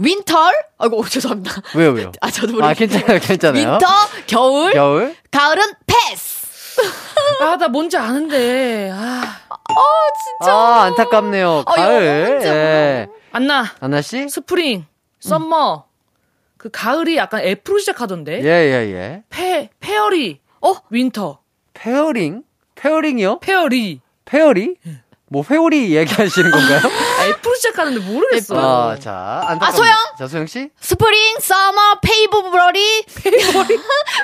winter. 아이고, <laughs> 죄송합니다. 왜요, 왜요? 아, 저도 모르겠어요. 아, 괜찮아요, 괜찮아요. winter, 겨울. 겨울. 가을은 패스. 아, 나 뭔지 아는데. 아. 아, 안타깝네요. 가을. 예. 안나. 안나 씨? spring, summer. 그 가을이 약간 F로 시작하던데. 예, 예, 예. 페, fairy. 어? winter. 페어링? 페어링이요? 페어리. 페어리? 뭐 회오리 얘기하시는 건가요? <laughs> 아, F로 시작하는데 모르겠어. 아, 자, 안타깝네요. 아, 소영? 자, 소영 씨? spring, summer, 페이브러리. 페이버리.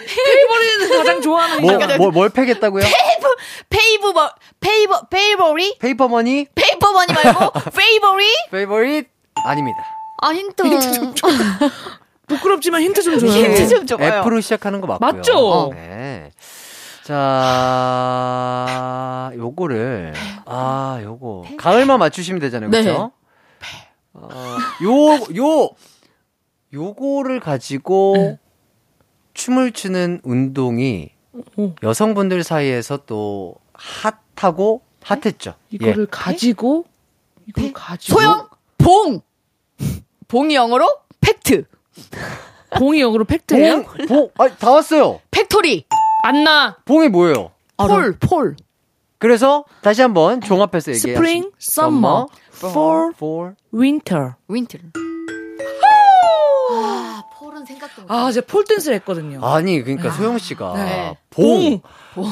페이버리는 <laughs> 가장 좋아하는 뭐, 거. 뭐, 뭘 패겠다고요? 페이브, 페이브버, 페이버, 페이버리? paper money? paper money 말고, <laughs> 페이버리? favorite? 아닙니다. 아, 힌트. 부끄럽지만 힌트 좀 줘요. 힌트 좀 줘봐요. F로 시작하는 거 맞고요. 맞죠? 네. 자, 요거를 아, 요거 가을만 맞추시면 되잖아요. 네. 그렇죠? 어, 요, 요, 요거를 가지고 춤을 추는 운동이 오. 여성분들 사이에서 또 핫하고 핫했죠. 이거를 예. 가지고, 이걸 가지고. 소영, 봉. 봉이 영어로 팩트. 봉이 영어로 팩트예요? 봉, 봉, 아, 다 왔어요. factory. 안나. 봉이 뭐예요? pole, pole. 그래서 다시 한번 종합해서 얘기해요. spring, summer, fall, fall. winter. winter. 아, fall은 생각도 못 아, 제가 pole dance를 했거든요. 아니, 그러니까 소영 씨가 네. 봉.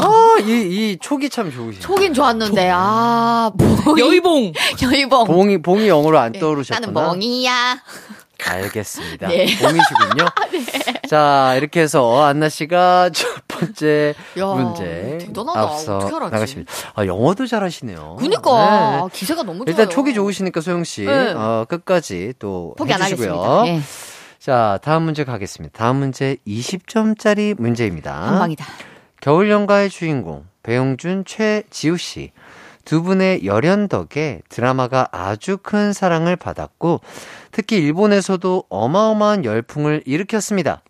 아, 이, 이 촉이 참 좋으시네. 촉은 좋았는데, 아, 봉이. 여의봉. <laughs> 여의봉. 봉이, 봉이 영어로 안 네, 떠오르셨구나. 나는 멍이야. 알겠습니다. 네. 봉이시군요. <laughs> 자, 이렇게 해서 안나 씨가 첫 번째 야, 문제 대단하다. 앞서? 나가십니다. 아, 영어도 잘하시네요. 그니까. 네. 기세가 너무 좋아요. 일단 촉이 좋으시니까 소영 씨 네. 어, 끝까지 또 포기 안 해주시고요. 예. 자, 다음 문제 가겠습니다. 다음 문제 20점짜리 문제입니다. 한 방이다. 겨울 연가의 주인공 배용준 최지우 씨. 두 분의 열연 덕에 드라마가 아주 큰 사랑을 받았고 특히 일본에서도 어마어마한 열풍을 일으켰습니다.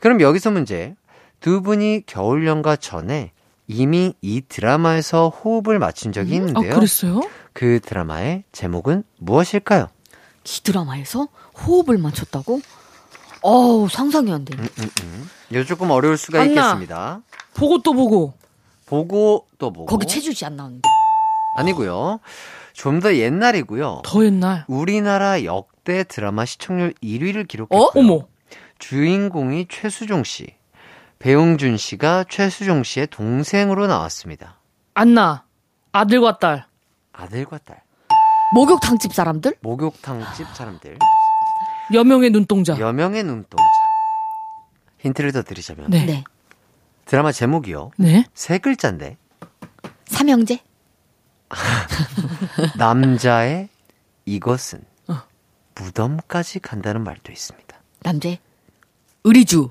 그럼 여기서 문제. 두 분이 겨울 연가 전에 이미 이 드라마에서 호흡을 맞춘 적이 아, 있는데요. 그랬어요? 그 드라마의 제목은 무엇일까요? 이 드라마에서 호흡을 맞췄다고? 어우, 상상이 안 돼. 음, 음, 음. 이거 조금 어려울 수가 안나. 있겠습니다. 보고 또 보고. 보고 또 보고. 거기 최주지 안 나오는데. 아니고요. 좀 더 옛날이고요. 더 옛날. 우리나라 역 대 드라마 시청률 1위를 기록했고요. 어? 어머. 주인공이 최수종 씨. 배용준 씨가 최수종 씨의 동생으로 나왔습니다. 안나. 아들과 딸. 아들과 딸. 목욕탕집 사람들? 목욕탕집 사람들. 여명의 눈동자. 여명의 눈동자. 힌트를 더 드리자면 네. 네. 드라마 제목이요. 네. 세 글자인데 삼형제? <laughs> 남자의 이것은 어. 무덤까지 간다는 말도 있습니다. 남제? 의리주.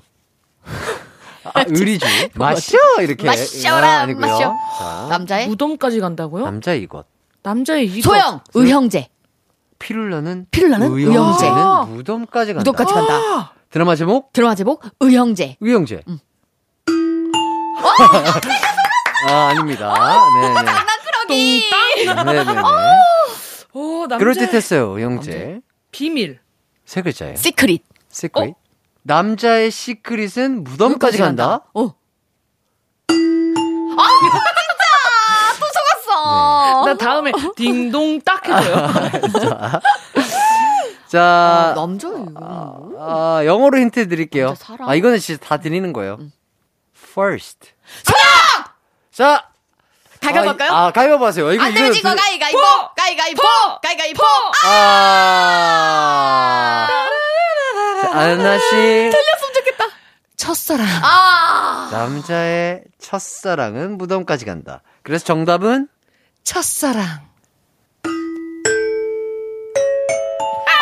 아, <laughs> 의리주. 마셔! 이렇게. 마셔라, 아, 아니고요. 마셔. 자, 남자의? 무덤까지 간다고요? 남자 이것. 남자의 이거. 소영! 의형제. 피를 나는 피를 나는 의형제. 아. 무덤까지 간다. 무덤까지 간다. 아, 드라마 제목 드라마 제목? 의형제. 의형제. 음. 아 아닙니다. 네네. 장난꾸러기! 네네네. 오, 남자. 그럴듯했어요. 의형제. 비밀. 세 글자예요. secret. secret. 남자의 secret은 무덤까지 간다. 어. 아, 진짜! 또 속았어! 나 다음에 딩동 딱 해줘요. <laughs> 자, 자 남자 이거. 아, 영어로 힌트 드릴게요. 아 이거는 진짜 다 드리는 거예요. First. 소영! 자. 가위바위보 할까요? 아, 가위바위보 하세요. 이거 안 되면 이거 지고 드- 가위가위보! 가위가위보! 가위가위보! 아. 자, 안나 씨. 틀렸으면 좋겠다. 첫사랑. 아! 남자의 첫사랑은 무덤까지 간다. 그래서 정답은 첫사랑.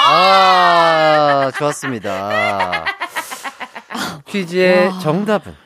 아, 좋았습니다. 퀴즈의 정답은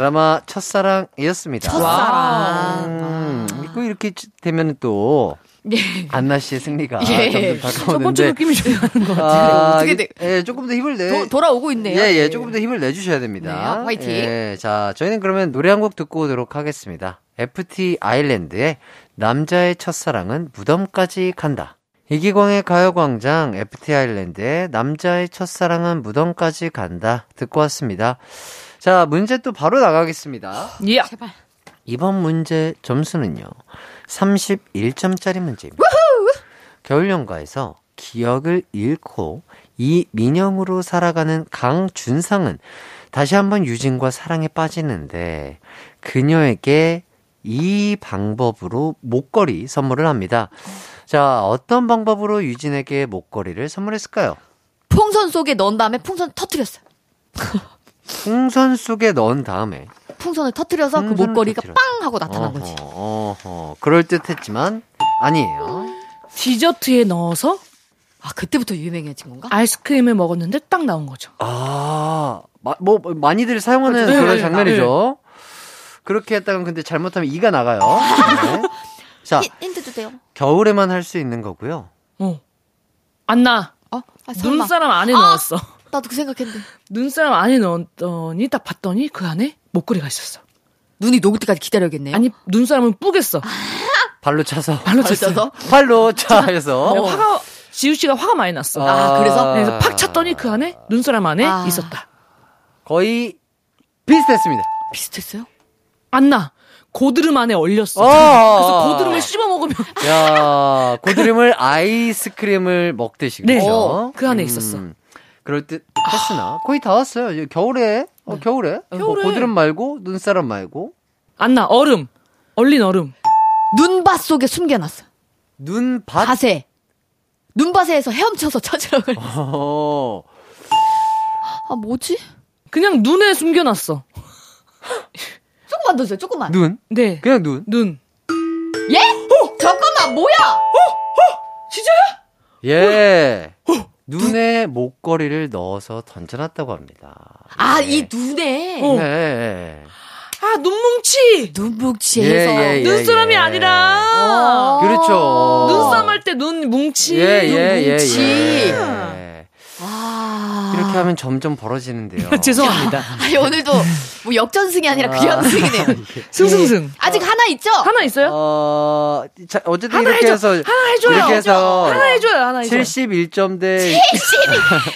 드라마 첫사랑이었습니다. 첫사랑. 음, 이거 이렇게 되면 또 예. 안나 씨의 승리가 예. 점점 첫 번째 다가오는데 느낌이 좀 나는 것 같아요. 아, 어떻게 이게- 예, 조금 더 힘을 내. 도, 돌아오고 있네요. 예, 예, 조금 더 힘을 내주셔야 됩니다. 네, 화이팅. 예, 자, 저희는 그러면 노래 한 곡 듣고 오도록 하겠습니다. FT 아일랜드의 남자의 첫사랑은 무덤까지 간다. 이기광의 가요광장 FT 아일랜드의 남자의 첫사랑은 무덤까지 간다. 듣고 왔습니다. 자, 문제 또 바로 나가겠습니다. 예. 제발. 이번 문제 점수는요. 31점짜리 문제입니다. 겨울연가에서 기억을 잃고 이 민영으로 살아가는 강준상은 다시 한번 유진과 사랑에 빠지는데 그녀에게 이 방법으로 목걸이 선물을 합니다. 자, 어떤 방법으로 유진에게 목걸이를 선물했을까요? 풍선 속에 넣은 다음에 풍선 터트렸어요. <laughs> 풍선 속에 넣은 다음에 풍선을 터트려서 그 풍선을 목걸이가 터뜨렸어. 빵 하고 나타난 어허, 거지. 어허, 그럴 듯했지만 아니에요. 디저트에 넣어서 아, 그때부터 유명해진 건가? 아이스크림을 먹었는데 딱 나온 거죠. 아, 마, 뭐 많이들 사용하는 그렇죠. 그런 네, 장면이죠. 그렇게 했다가 근데 잘못하면 이가 나가요. 네. <laughs> 자, 힌- 힌트 주세요. 겨울에만 할 수 있는 거고요. 어. 안 나. 어? 아. 눈사람 안에 아! 넣었어. 나도 그 생각했는데. 눈사람 안에 넣었더니 딱 봤더니 그 안에 목걸이가 있었어. 눈이 녹을 때까지 기다려야겠네요. 아니 눈사람은 뿌겠어. 발로 차서 발로. 차서? 발로 차해서 네, 화가 지우 씨가 화가 많이 났어. 아, 그래서? 그래서 팍 찼더니 그 안에 눈사람 안에 아. 있었다. 거의 비슷했습니다. 비슷했어요? 안 나. 고드름 안에 얼렸어. 어. 그래서 고드름을 씹어 먹으면 야, 고드름을 아이스크림을 먹듯이 네. 그렇죠? 어, 그 안에 있었어. 그럴 듯 했으나 거의 다 왔어요. 이제 겨울에 어, 겨울에 뭐 겨울에. 고드름 말고 눈사람 말고 안 나. 얼음. 얼린 얼음. 눈밭 속에 숨겨놨어. 눈밭 밭에. 눈밭에서 헤엄쳐서 찾으라고 <laughs> 그래. 어. 아, 뭐지? 그냥 눈에 숨겨놨어. 조금만 더 주세요, 조금만. 눈 네. 그냥 눈. 눈. 예? 잠깐만, 뭐야? 예. 눈에 목걸이를 넣어서 던져놨다고 합니다. 아, 네. 이 눈에. 어. 네. 아, 눈뭉치. 눈뭉치해서. 예, 예, 예. 눈사람이 아니라. 어. 그렇죠. 눈싸움 할때 눈 뭉치. 예, 예, 예, 눈뭉치. 예. 아. 이렇게 하면 점점 벌어지는데요. <laughs> 죄송합니다. 아니, 오늘도 뭐 역전승이 아니라 그연승이네요. <laughs> 승승승. 아직 하나 있죠? 하나 있어요? 어, 자, 어쨌든 하나 이렇게 해줘. 해서 하나 해줘요. 이렇게 해서 하나 해줘요. 하나 해줘요. 71점 대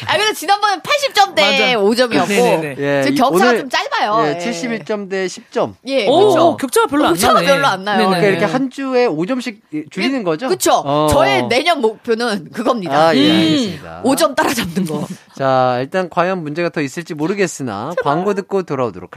아, 근데 지난번엔 80점대 맞아. 5점이었고. 네네네. 예, 지금 이- 격차가 오늘- 좀 짧아요. 예, 71점 대 10점. 예, 오, 그렇죠. 격차가 별로 안 격차가 나네. 별로 안 나요. 네네. 그러니까 이렇게 한 주에 5점씩 줄이는 거죠? 그쵸. 어. 저의 내년 목표는 그겁니다. 아, 예, 음. 알겠습니다. 5점 따라잡는 거. 자, 일단 과연 문제가 더 있을지 모르겠으나 광고 듣고 돌아오도록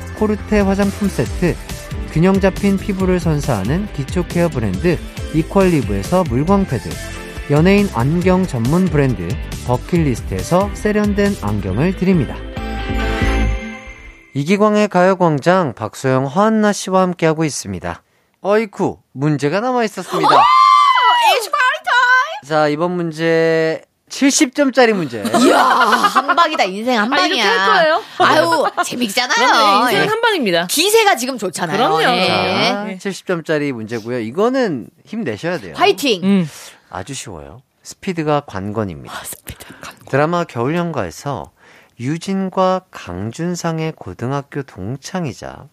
코르테 화장품 세트, 균형 잡힌 피부를 선사하는 기초 케어 브랜드 이퀄리브에서 물광 패드, 연예인 안경 전문 브랜드 버킷리스트에서 세련된 안경을 드립니다. 이기광의 가요광장 박소영 허한나 씨와 함께하고 있습니다. 어이쿠 문제가 남아 있었습니다. <laughs> 자 이번 문제 70점짜리 문제. 이야, 한 방이다. 인생 한 아, 방이야. 이렇게 할 거예요? 아유, 재밌잖아요. 인생은 예. 한 방입니다. 기세가 지금 좋잖아요. 그럼요. 예. 자, 70점짜리 문제고요. 이거는 힘내셔야 돼요. 화이팅! 음. 아주 쉬워요. 스피드가 관건입니다. 아, 스피드 관건. 드라마 겨울연가에서 유진과 강준상의 고등학교 동창이자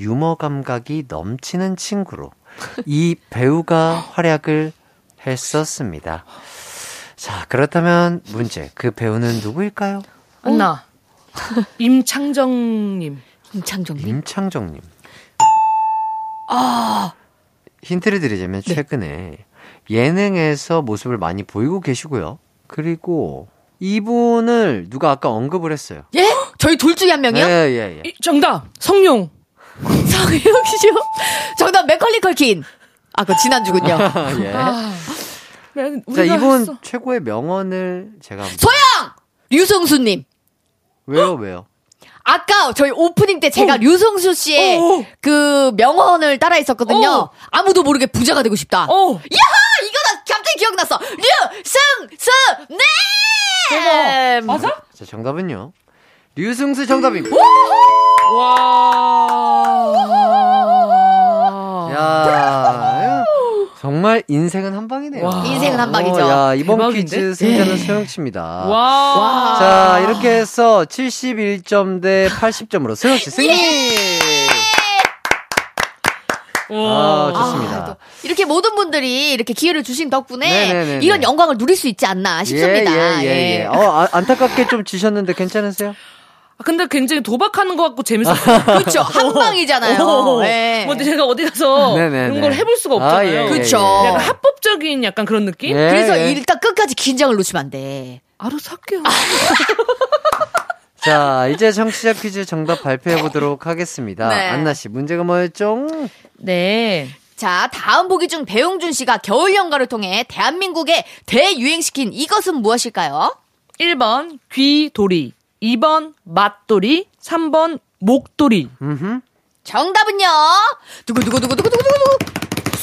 유머 감각이 넘치는 친구로 이 배우가 활약을 했었습니다. 자, 그렇다면 문제. 그 배우는 누구일까요? 안나. <laughs> 임창정님. 임창정님. 임창정님. 아, 힌트를 드리자면 최근에 예능에서 모습을 많이 보이고 계시고요. 그리고 이분을 누가 아까 언급을 했어요. 예? 저희 둘 중에 한 명이요? 예, 예, 예. 이- 정답. 성룡. 씨요? <laughs> 정답 맥컬리 컬킨. 아, 그 지난주군요. <laughs> 예. 아, 네, 자, 우리가 이분 했어. 최고의 명언을 제가 소영! 류승수님. 왜요, 왜요? 아까 저희 오프닝 때 제가 류승수 씨의 어. 그 명언을 따라 했었거든요. 어. 아무도 모르게 부자가 되고 싶다. 어. 야하! 이거 나 갑자기 기억났어. 류승수! 네! 맞아? 자, 정답은요. 류승수 정답입니다. 와. 야, 정말 인생은 한 방이네요. 와. 인생은 한 방이죠. 어, 야, 이번 대박인데? 퀴즈 승자는 소영 씨입니다. 와. 와. 자, 이렇게 해서 71점 대 80점으로 소영 씨 승리! 아, 좋습니다. 이렇게 모든 분들이 이렇게 기회를 주신 덕분에 네네네네. 이런 영광을 누릴 수 있지 않나 싶습니다. 예, 예, 예, 예. 어, 아, 안타깝게 좀 지셨는데 괜찮으세요? 아, 근데 굉장히 도박하는 것 같고 재밌었어요. <laughs> 그렇죠. 한 방이잖아요. 어. 예. 뭐 제가 어디 가서 네네네. <laughs> 이런 걸 해볼 수가 아, 없잖아요. 예, 예, 그쵸. 예. 약간 합법적인 약간 그런 느낌? 예, 그래서 예. 일단 끝까지 긴장을 놓치면 안 돼. 알아서 할게요. <laughs> 자, 이제 청취자 퀴즈 정답 발표해 보도록 하겠습니다. 네. 안나 씨, 문제가 뭐였죠? 네. 자, 다음 보기 중 배용준 씨가 겨울 연가를 통해 대한민국에 대유행시킨 이것은 무엇일까요? 1번 귀돌이, 2번 맛돌이, 3번 목돌이. 음흠. 정답은요. 두구두구두구두구두구두구.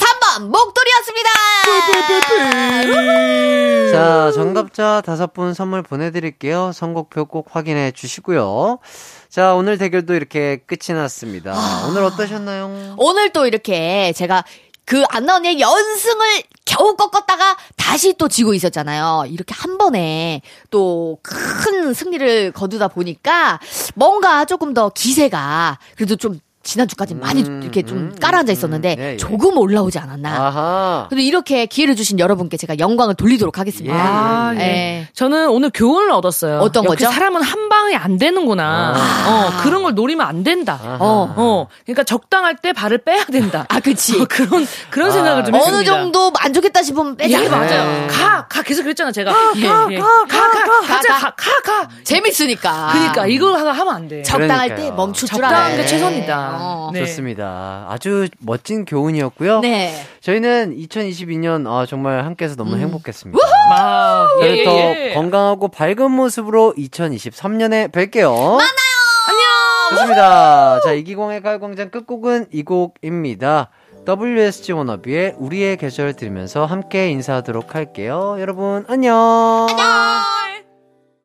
3번 목도리였습니다. 자, 정답자 다섯 분 선물 보내 드릴게요. 선곡표 꼭 확인해 주시고요. 자, 오늘 대결도 이렇게 끝이 났습니다. 오늘 어떠셨나요? 오늘 또 이렇게 제가 그 안나 언니의 연승을 겨우 꺾었다가 다시 또 지고 있었잖아요. 이렇게 한 번에 또 큰 승리를 거두다 보니까 뭔가 조금 더 기세가 그래도 좀 지난주까지 많이 음, 이렇게 좀 음, 깔아앉아 음, 있었는데 음, 예, 예. 조금 올라오지 않았나. 아하. 근데 이렇게 기회를 주신 여러분께 제가 영광을 돌리도록 하겠습니다. 아, 예. 예. 저는 오늘 교훈을 얻었어요. 어떤 역시 거죠? 사람은 한 방에 안 되는구나. 아. 어, 그런 걸 노리면 안 된다. 아하. 어. 어, 그러니까 적당할 때 발을 빼야 된다. 아, 그치. 어, 그런 그런 아. 생각을 좀 어느 했습니다. 정도 만족했다 싶으면 빼자. 예, 맞아요. 네. 가, 가 계속 그랬잖아, 제가. 예, 예. 가, 가, 가, 가, 가자, 가. 가, 가, 가. 재밌으니까. 그러니까 이걸 하- 하면 안 돼. 적당할 그러니까요. 때 멈출 줄 적당한 게 돼. 최선이다. 어. 네. 좋습니다. 아주 멋진 교훈이었고요. 네. 저희는 2022년 아, 정말 함께해서 너무 행복했습니다. 아, 예, 저희 예, 더 예. 건강하고 밝은 모습으로 2023년에 뵐게요. 안녕! 좋습니다. 자, 이기광의 가요광장 끝곡은 이 곡입니다. WSG 워너비의 우리의 계절 들으면서 함께 인사하도록 할게요. 여러분, 안녕! 안녕!